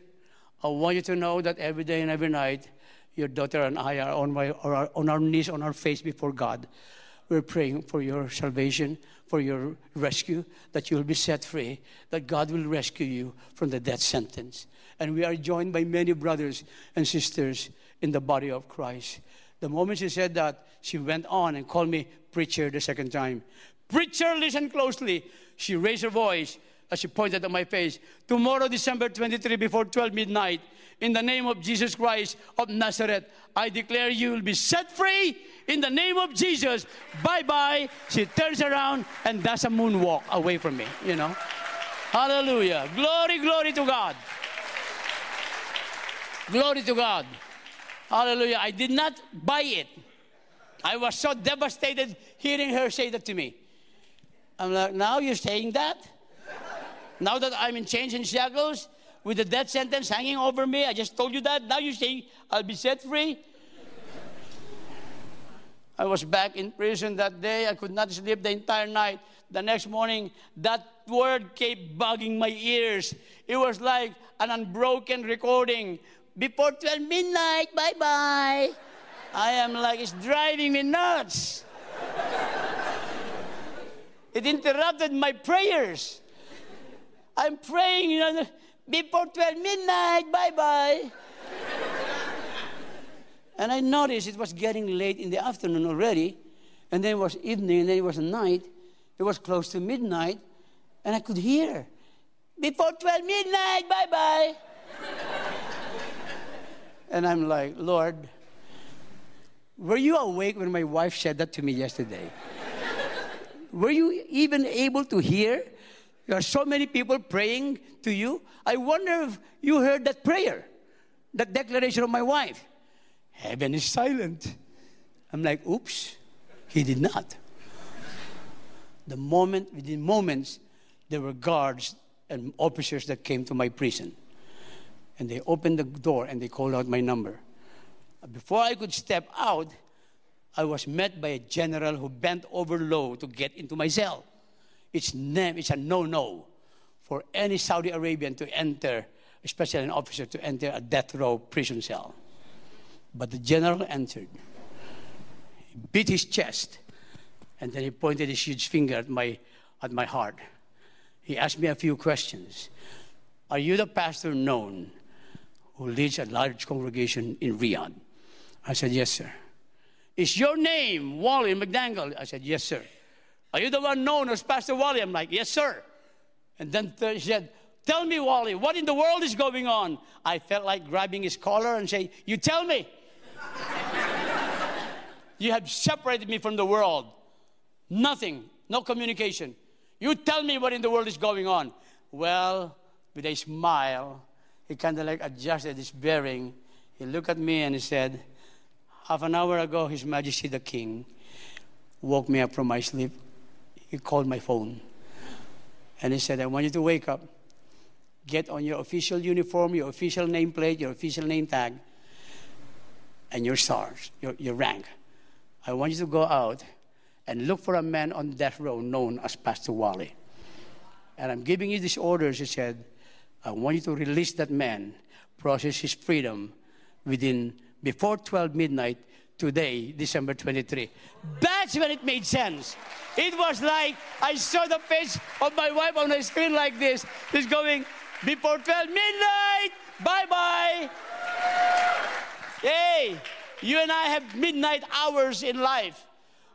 I want you to know that every day and every night, your daughter and I are on, my, are on our knees, on our face before God. We're praying for your salvation, for your rescue, that you will be set free, that God will rescue you from the death sentence. And we are joined by many brothers and sisters in the body of Christ. The moment she said that, she went on and called me preacher the second time. Preacher, listen closely. She raised her voice as she pointed at my face. Tomorrow, December 23, before 12 midnight, in the name of Jesus Christ of Nazareth, I declare you will be set free in the name of Jesus. Bye bye. She turns around and does a moonwalk away from me, you know. Hallelujah. Glory, glory to God. Glory to God. Hallelujah. I did not buy it. I was so devastated hearing her say that to me. I'm like, now you're saying that? Now that I'm in chains and shackles with the death sentence hanging over me, I just told you that. Now you say I'll be set free. I was back in prison that day. I could not sleep the entire night. The next morning, that word kept bugging my ears. It was like an unbroken recording. Before 12 midnight, bye bye. I am like, it's driving me nuts. It interrupted my prayers. I'm praying, you know, before 12 midnight, bye bye. and I noticed it was getting late in the afternoon already, and then it was evening, and then it was night. It was close to midnight, and I could hear, before 12 midnight, bye bye. and I'm like, Lord, were you awake when my wife said that to me yesterday? were you even able to hear? There are so many people praying to you. I wonder if you heard that prayer, that declaration of my wife. Heaven is silent. I'm like, oops, he did not. The moment, within moments, there were guards and officers that came to my prison. And they opened the door and they called out my number. Before I could step out, I was met by a general who bent over low to get into my cell. It's, name, it's a no no for any Saudi Arabian to enter, especially an officer, to enter a death row prison cell. But the general entered. He beat his chest, and then he pointed his huge finger at my, at my heart. He asked me a few questions. Are you the pastor known who leads a large congregation in Riyadh? I said, Yes, sir. Is your name Wally Magdangal? I said, Yes, sir. Are you the one known as Pastor Wally? I'm like, Yes, sir. And then he said, Tell me, Wally, what in the world is going on? I felt like grabbing his collar and saying, You tell me. (laughs) you have separated me from the world. Nothing, no communication. You tell me what in the world is going on. Well, with a smile, he kind of like adjusted his bearing. He looked at me and he said, Half an hour ago, His Majesty the King woke me up from my sleep. He called my phone and he said, I want you to wake up, get on your official uniform, your official nameplate, your official name tag, and your stars, your, your rank. I want you to go out and look for a man on death row known as Pastor Wally. And I'm giving you these orders, he said. I want you to release that man, process his freedom within before 12 midnight today, December 23. That's when it made sense. It was like I saw the face of my wife on the screen like this. He's going, before 12 midnight, bye bye. Hey, you and I have midnight hours in life.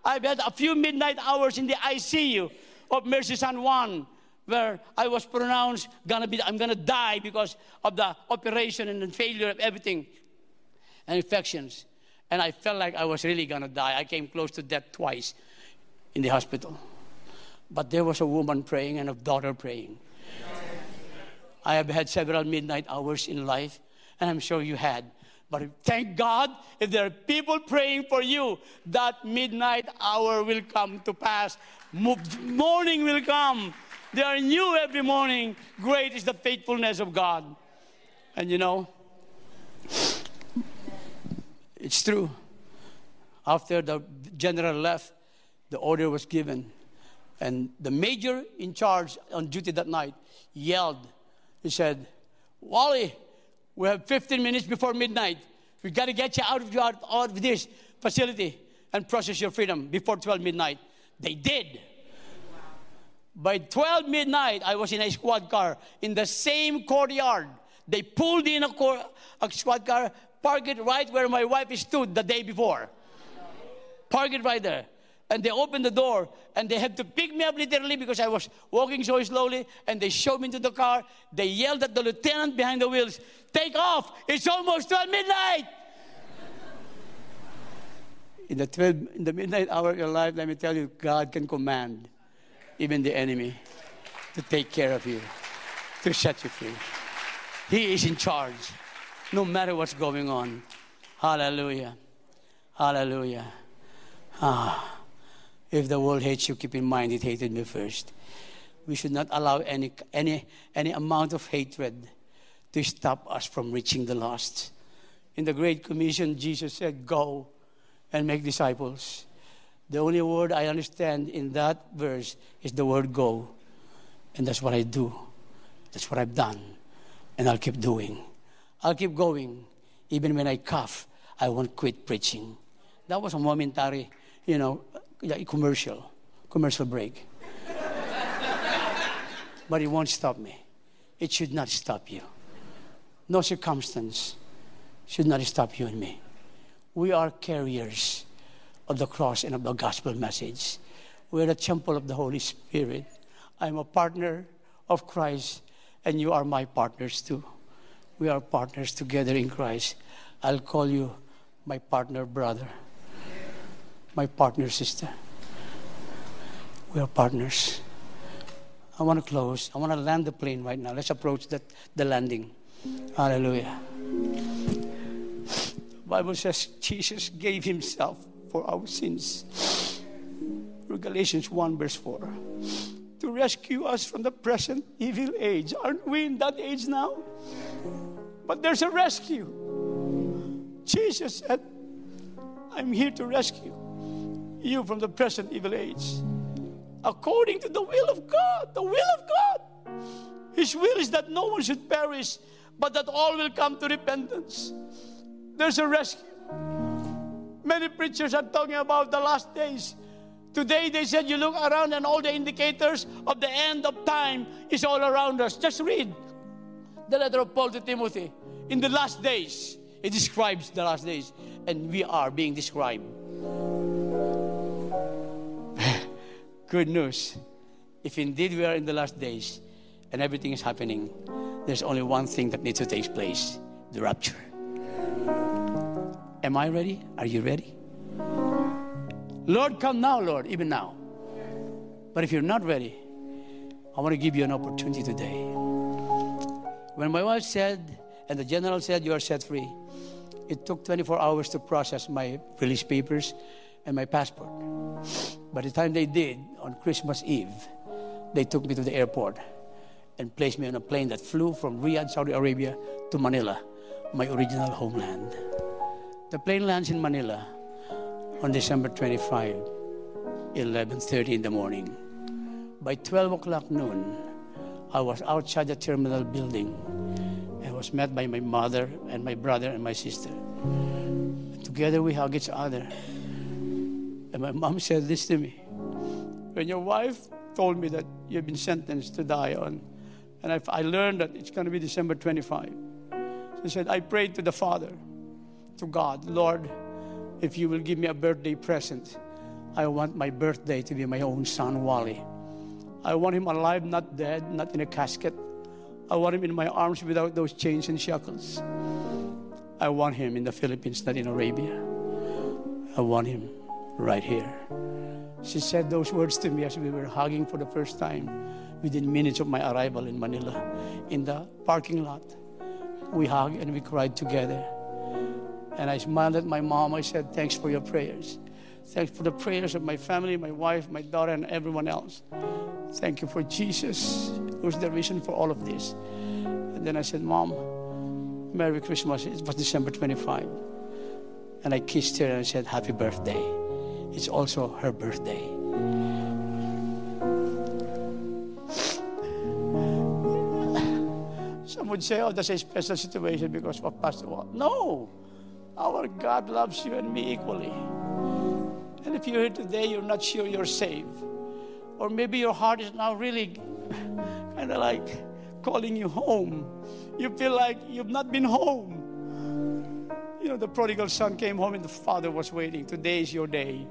I've had a few midnight hours in the ICU of Mercy San Juan where I was pronounced gonna be, I'm gonna die because of the operation and the failure of everything and infections. And I felt like I was really gonna die. I came close to death twice in the hospital. But there was a woman praying and a daughter praying. I have had several midnight hours in life, and I'm sure you had. But thank God, if there are people praying for you, that midnight hour will come to pass. Morning will come. They are new every morning. Great is the faithfulness of God. And you know, it's true. After the general left, the order was given. And the major in charge on duty that night yelled. He said, Wally, we have 15 minutes before midnight. We got to get you out of, out of this facility and process your freedom before 12 midnight. They did. By 12 midnight, I was in a squad car in the same courtyard. They pulled in a, cor- a squad car, park it right where my wife stood the day before. Park it right there. And they opened the door and they had to pick me up literally because I was walking so slowly. And they showed me into the car. They yelled at the lieutenant behind the wheels, Take off! It's almost 12 midnight! in the 12, in the midnight hour of your life, let me tell you, God can command even the enemy to take care of you, to set you free. He is in charge no matter what's going on. Hallelujah. Hallelujah. Ah, if the world hates you, keep in mind it hated me first. We should not allow any, any, any amount of hatred to stop us from reaching the lost. In the Great Commission, Jesus said, Go and make disciples. The only word I understand in that verse is the word go. And that's what I do. That's what I've done. And I'll keep doing. I'll keep going. Even when I cough, I won't quit preaching. That was a momentary, you know, commercial, commercial break. (laughs) but it won't stop me. It should not stop you. No circumstance should not stop you and me. We are carriers of the cross and of the gospel message. We're the temple of the Holy Spirit. I'm a partner of Christ, and you are my partners too. We are partners together in Christ. I'll call you my partner brother, my partner sister. We are partners. I want to close. I want to land the plane right now. Let's approach that, the landing. Hallelujah. The Bible says Jesus gave himself for our sins. Galatians 1, verse 4. To rescue us from the present evil age. Aren't we in that age now? But there's a rescue. Jesus said, I'm here to rescue you from the present evil age. According to the will of God, the will of God. His will is that no one should perish, but that all will come to repentance. There's a rescue. Many preachers are talking about the last days. Today they said you look around and all the indicators of the end of time is all around us. Just read the letter of Paul to Timothy. In the last days, it describes the last days, and we are being described. (laughs) Good news. If indeed we are in the last days and everything is happening, there's only one thing that needs to take place the rapture. Am I ready? Are you ready? Lord, come now, Lord, even now. But if you're not ready, I want to give you an opportunity today. When my wife said, and the general said, You are set free, it took 24 hours to process my release papers and my passport. By the time they did, on Christmas Eve, they took me to the airport and placed me on a plane that flew from Riyadh, Saudi Arabia to Manila, my original homeland. The plane lands in Manila on December 25, 11:30 in the morning. By 12 o'clock noon, I was outside the terminal building and was met by my mother and my brother and my sister. Together we hugged each other. And my mom (laughs) said this to me. When your wife told me that you've been sentenced to die on, and I, I learned that it's going to be December 25. She said, I prayed to the Father to God, Lord, if you will give me a birthday present, I want my birthday to be my own son, Wally. I want him alive, not dead, not in a casket. I want him in my arms without those chains and shackles. I want him in the Philippines, not in Arabia. I want him right here. She said those words to me as we were hugging for the first time within minutes of my arrival in Manila. In the parking lot, we hugged and we cried together. And I smiled at my mom. I said, Thanks for your prayers. Thanks for the prayers of my family, my wife, my daughter, and everyone else. Thank you for Jesus, who's the reason for all of this. And then I said, Mom, Merry Christmas. It was December 25. And I kissed her and I said, Happy birthday. It's also her birthday. Some would say, oh, that's a special situation because of Pastor Walt. No, our God loves you and me equally. And if you're here today, you're not sure you're saved. Or maybe your heart is now really (laughs) kind of like calling you home. You feel like you've not been home. You know, the prodigal son came home and the father was waiting. Today is your day.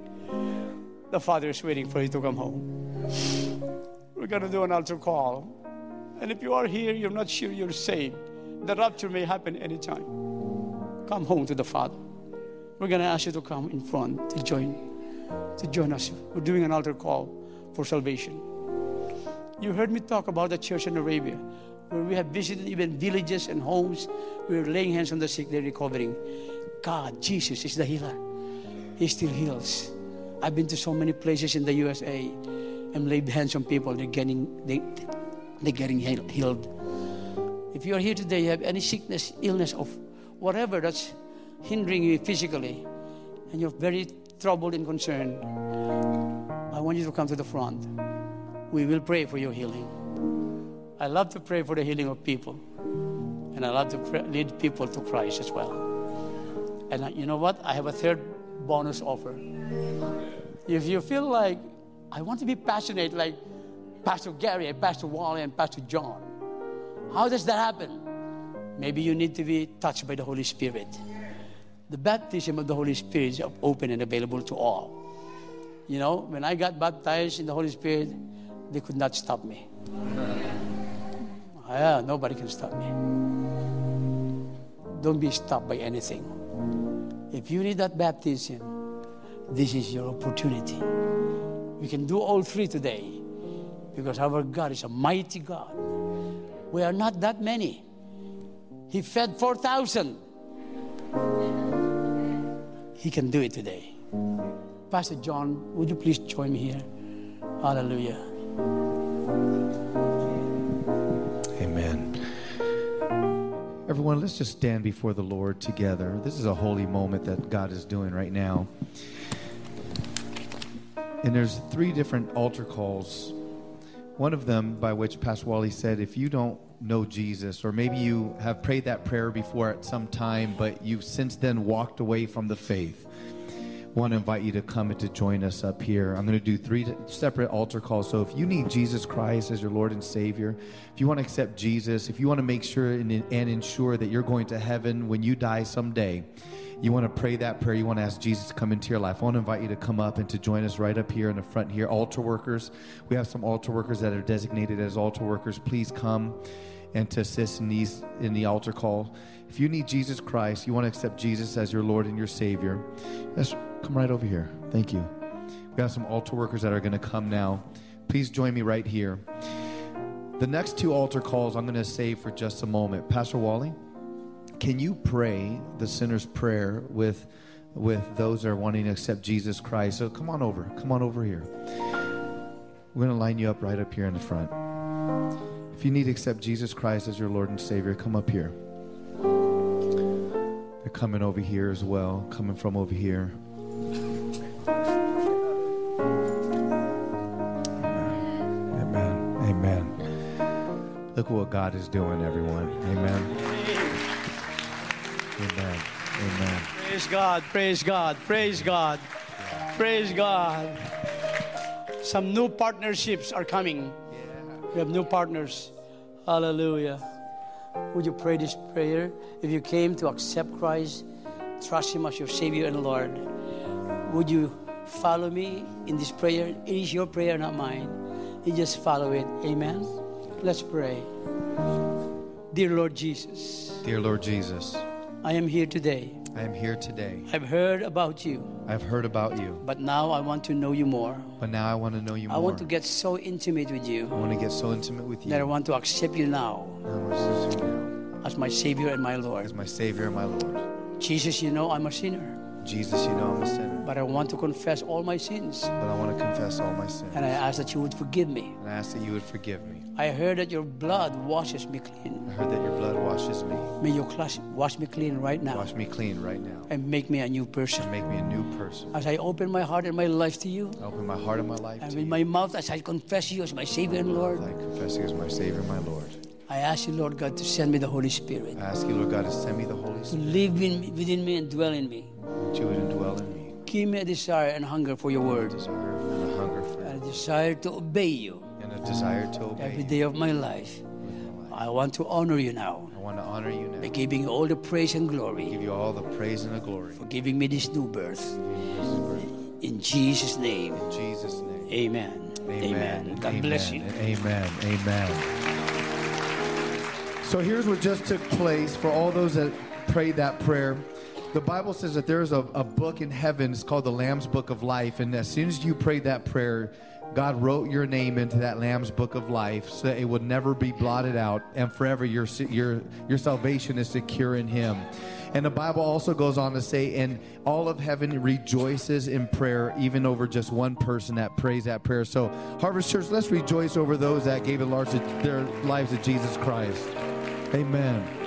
The father is waiting for you to come home. We're going to do an altar call. And if you are here, you're not sure you're saved, the rapture may happen anytime. Come home to the Father. We're going to ask you to come in front to join, to join us. We're doing an altar call for salvation. You heard me talk about the church in Arabia, where we have visited even villages and homes. We're laying hands on the sick, they're recovering. God, Jesus is the healer. He still heals. I've been to so many places in the USA and laid hands on people. They're getting, they, they're getting healed. If you are here today, you have any sickness, illness, of whatever that's hindering you physically, and you're very troubled and concerned, I want you to come to the front. We will pray for your healing. I love to pray for the healing of people, and I love to pray, lead people to Christ as well. And you know what? I have a third bonus offer. If you feel like I want to be passionate, like Pastor Gary and Pastor Wally and Pastor John. How does that happen? Maybe you need to be touched by the Holy Spirit. The baptism of the Holy Spirit is open and available to all. You know, when I got baptized in the Holy Spirit, they could not stop me. Ah, yeah, nobody can stop me. Don't be stopped by anything. If you need that baptism, this is your opportunity. We can do all three today because our God is a mighty God. We are not that many. He fed 4,000. He can do it today. Pastor John, would you please join me here? Hallelujah. Amen. Everyone, let's just stand before the Lord together. This is a holy moment that God is doing right now. And there's three different altar calls. One of them, by which Pastor Wally said, if you don't know Jesus, or maybe you have prayed that prayer before at some time, but you've since then walked away from the faith, want to invite you to come and to join us up here. I'm going to do three separate altar calls. So if you need Jesus Christ as your Lord and Savior, if you want to accept Jesus, if you want to make sure and, and ensure that you're going to heaven when you die someday, you want to pray that prayer, you want to ask Jesus to come into your life, I want to invite you to come up and to join us right up here in the front here. Altar workers, we have some altar workers that are designated as altar workers. Please come and to assist in these in the altar call. If you need Jesus Christ, you want to accept Jesus as your Lord and your Savior, yes, come right over here. Thank you. We have some altar workers that are going to come now. Please join me right here. The next two altar calls I'm going to save for just a moment. Pastor Wally, can you pray the sinner's prayer with with those that are wanting to accept Jesus Christ? So come on over. Come on over here. We're going to line you up right up here in the front. If you need to accept Jesus Christ as your Lord and Savior, come up here. They're coming over here as well, coming from over here. Amen. Amen. Look what God is doing, everyone. Amen. Amen. Amen. Praise God, praise God, praise God, praise God. Some new partnerships are coming. We have new partners. Hallelujah. Would you pray this prayer? If you came to accept Christ, trust Him as your Savior and Lord, would you follow me in this prayer? It is your prayer, not mine. You just follow it. Amen. Let's pray. Dear Lord Jesus, Dear Lord Jesus, I am here today. I am here today. I've heard about you, I've heard about you, but now I want to know you more. but now I want to know you more. I want to get so intimate with you. I want to get so intimate with you. that I want to accept you now I want to accept you now as my Savior and my Lord. as my Savior and my Lord. Jesus, you know I'm a sinner, Jesus, you know I'm a sinner, but I want to confess all my sins. but I want to confess all my sins. And I ask that you would forgive me. And I ask that you would forgive me. I heard that your blood washes me clean. I heard that your blood washes me. May your class wash me clean right now Wash me clean right now. and make me a new person. And make me a new person. As I open my heart and my life to you, I open my heart and my life and with my mouth as I confess you as my Savior and Lord, I confess you as my Savior and my Lord. I ask you, Lord God, to send me the Holy Spirit I ask you, Lord God, to send me the Holy Spirit. to live in within me and dwell in me. that you would indwell in me. Give me a desire and hunger for your word, A Desire and a hunger for and a desire to obey you and a desire to obey every you day of my life. with my life. I want to honor you now I want to honor you now. by now. giving you all the praise and glory Give you all the praise and the glory. for giving me this new birth. This is birth. In Jesus' name, In Jesus' name. amen. Amen. God Amen. bless you. Amen. Amen. So here's what just took place for all those that prayed that prayer. The Bible says that there's a, a book in heaven. It's called the Lamb's Book of Life. And as soon as you prayed that prayer, God wrote your name into that Lamb's Book of Life so it would never be blotted out. And forever your, your, your salvation is secure in Him. And the Bible also goes on to say, and all of heaven rejoices in prayer, even over just one person that prays that prayer. So, Harvest Church, let's rejoice over those that gave lives to- their lives to Jesus Christ. Amen.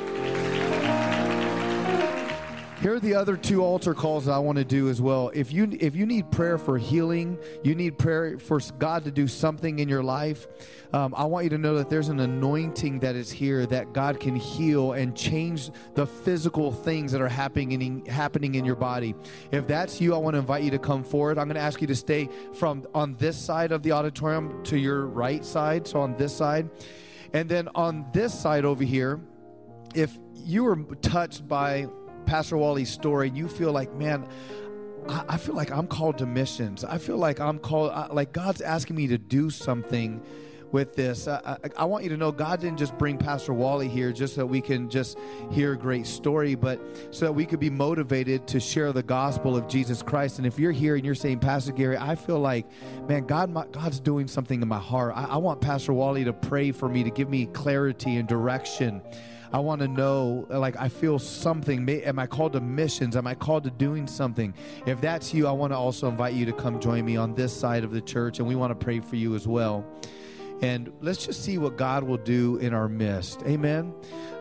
Here are the other two altar calls that I want to do as well. If you if you need prayer for healing, you need prayer for God to do something in your life. Um, I want you to know that there's an anointing that is here that God can heal and change the physical things that are happening in, happening in your body. If that's you, I want to invite you to come forward. I'm going to ask you to stay from on this side of the auditorium to your right side, so on this side, and then on this side over here. If you were touched by Pastor Wally's story, and you feel like, man, I, I feel like I'm called to missions. I feel like I'm called, I, like God's asking me to do something with this. I, I, I, want you to know God didn't just bring Pastor Wally here just so we can just hear a great story, but so that we could be motivated to share the gospel of Jesus Christ. And if you're here and you're saying, Pastor Gary, I feel like, man, God, my, God's doing something in my heart. I, I want Pastor Wally to pray for me, to give me clarity and direction. I want to know, like, I feel something. Am I called to missions? Am I called to doing something? If that's you, I want to also invite you to come join me on this side of the church, and we want to pray for you as well. And let's just see what God will do in our midst. Amen.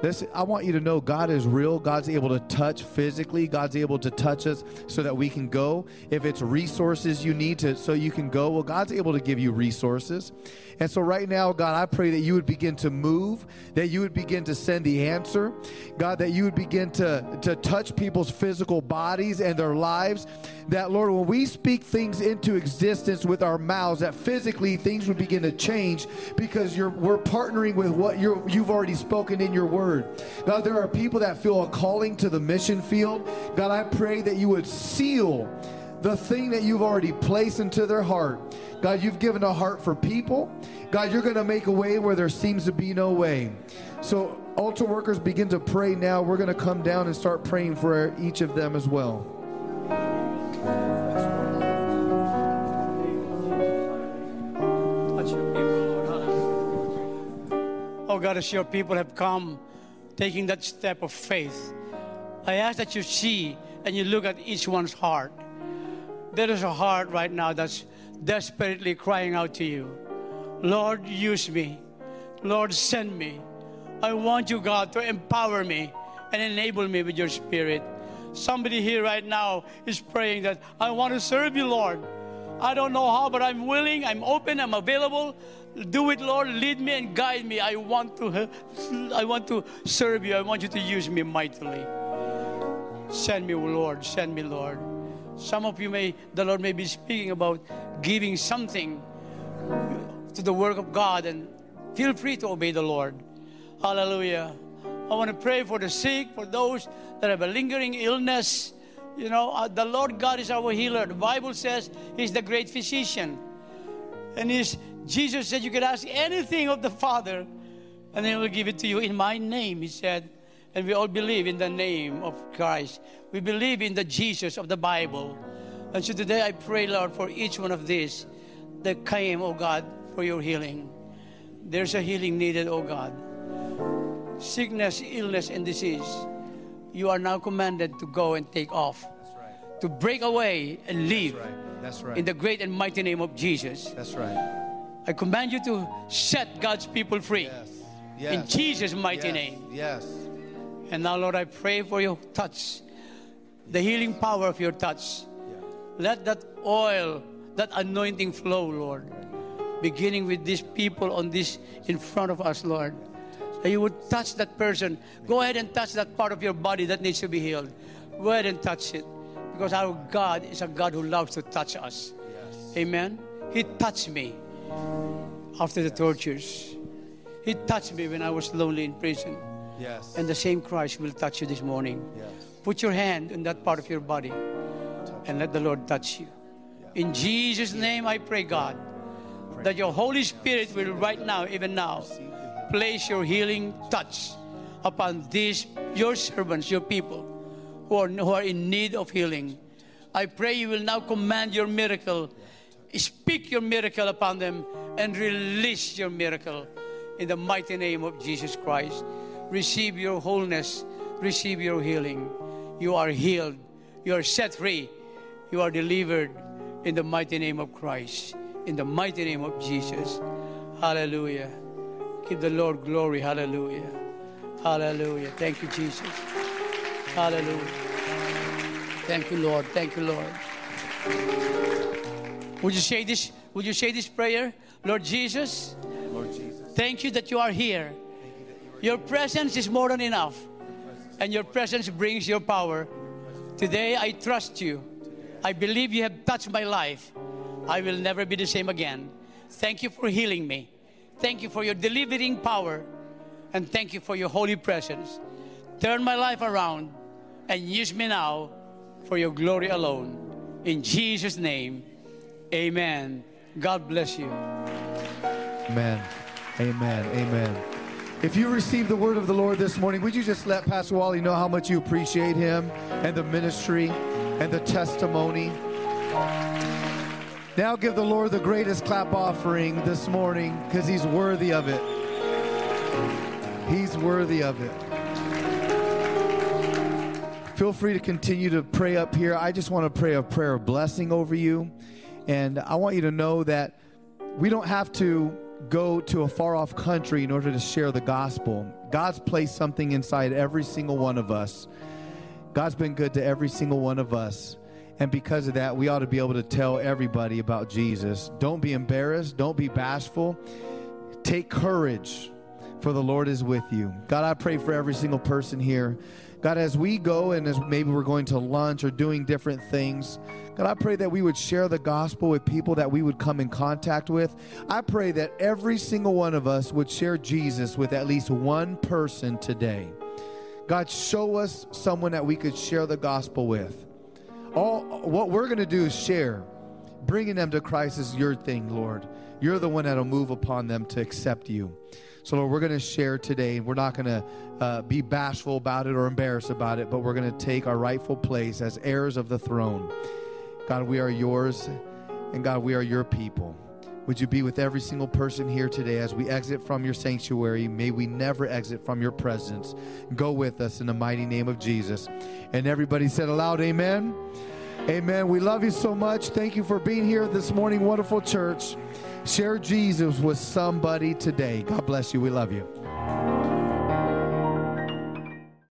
Listen, I want you to know God is real. God's able to touch physically. God's able to touch us so that we can go. If it's resources you need to so you can go, well, God's able to give you resources. And so right now, God, I pray that you would begin to move, that you would begin to send the answer. God, that you would begin to, to touch people's physical bodies and their lives. That, Lord, when we speak things into existence with our mouths, that physically things would begin to change because you're, we're partnering with what you're, you've already spoken in your word. God, there are people that feel a calling to the mission field. God, I pray that you would seal the thing that you've already placed into their heart. God, you've given a heart for people. God, you're going to make a way where there seems to be no way. So, altar workers begin to pray now. We're going to come down and start praying for each of them as well. God, as your people have come, taking that step of faith, I ask that you see and you look at each one's heart. There is a heart right now that's desperately crying out to you Lord, use me. Lord, send me. I want you, God, to empower me and enable me with your spirit. Somebody here right now is praying that I want to serve you, Lord. I don't know how, but I'm willing, I'm open, I'm available. Do it, Lord. Lead me and guide me. I want to I want to serve you. I want you to use me mightily. Send me, Lord. Send me, Lord. Some of you may the Lord may be speaking about giving something to the work of God and feel free to obey the Lord. Hallelujah. I want to pray for the sick, for those that have a lingering illness. You know, uh, the Lord God is our healer. The Bible says He's the great physician. And he's, Jesus said, You can ask anything of the Father, and He will give it to you in my name, He said. And we all believe in the name of Christ. We believe in the Jesus of the Bible. And so today I pray, Lord, for each one of these that came, oh God, for your healing. There's a healing needed, oh God. Sickness, illness, and disease. You are now commanded to go and take off. Right. To break away and leave. That's right. That's right. In the great and mighty name of Jesus. That's right. I command you to set God's people free. Yes. Yes. In Jesus' mighty yes. name. Yes. And now, Lord, I pray for your touch, the healing power of your touch. Yeah. Let that oil, that anointing flow, Lord. Beginning with these people on this in front of us, Lord. That you would touch that person. Go ahead and touch that part of your body that needs to be healed. Go ahead and touch it. Because our God is a God who loves to touch us. Yes. Amen. He touched me after the tortures. He touched me when I was lonely in prison. Yes. And the same Christ will touch you this morning. Yes. Put your hand in that part of your body and let the Lord touch you. Yeah. In Jesus' name, I pray, God, that your Holy Spirit will right now, even now, place your healing touch upon these, your servants, your people who are, who are in need of healing. I pray you will now command your miracle, speak your miracle upon them, and release your miracle in the mighty name of Jesus Christ receive your wholeness, receive your healing. You are healed, you are set free, you are delivered in the mighty name of Christ, in the mighty name of Jesus. Hallelujah. Give the Lord glory. Hallelujah. Hallelujah. Thank you, Jesus. Hallelujah. Thank you, Lord. Thank you, Lord. Would you say this? Would you say this prayer? Lord Jesus, Lord Jesus. thank you that you are here. Your presence is more than enough. And your presence brings your power. Today I trust you. I believe you have touched my life. I will never be the same again. Thank you for healing me. Thank you for your delivering power. And thank you for your holy presence. Turn my life around and use me now for your glory alone. In Jesus' name, amen. God bless you. Amen. Amen. Amen. If you received the word of the Lord this morning, would you just let Pastor Wally know how much you appreciate him and the ministry and the testimony? Now give the Lord the greatest clap offering this morning because he's worthy of it. He's worthy of it. Feel free to continue to pray up here. I just want to pray a prayer of blessing over you. And I want you to know that we don't have to go to a far off country in order to share the gospel. God's placed something inside every single one of us. God's been good to every single one of us. And because of that, we ought to be able to tell everybody about Jesus. Don't be embarrassed. Don't be bashful. Take courage, for the Lord is with you. God, I pray for every single person here. God, as we go and as maybe we're going to lunch or doing different things, God, I pray that we would share the gospel with people that we would come in contact with. I pray that every single one of us would share Jesus with at least one person today. God, show us someone that we could share the gospel with. All what we're going to do is share. Bringing them to Christ is your thing, Lord. You're the one that'll move upon them to accept you. So, Lord, we're going to share today. We're not going to uh, be bashful about it or embarrassed about it, but we're going to take our rightful place as heirs of the throne. God, we are yours, and God, we are your people. Would you be with every single person here today as we exit from your sanctuary? May we never exit from your presence. Go with us in the mighty name of Jesus. And everybody said aloud, Amen. Amen. We love you so much. Thank you for being here this morning, wonderful church. Share Jesus with somebody today. God bless you. We love you.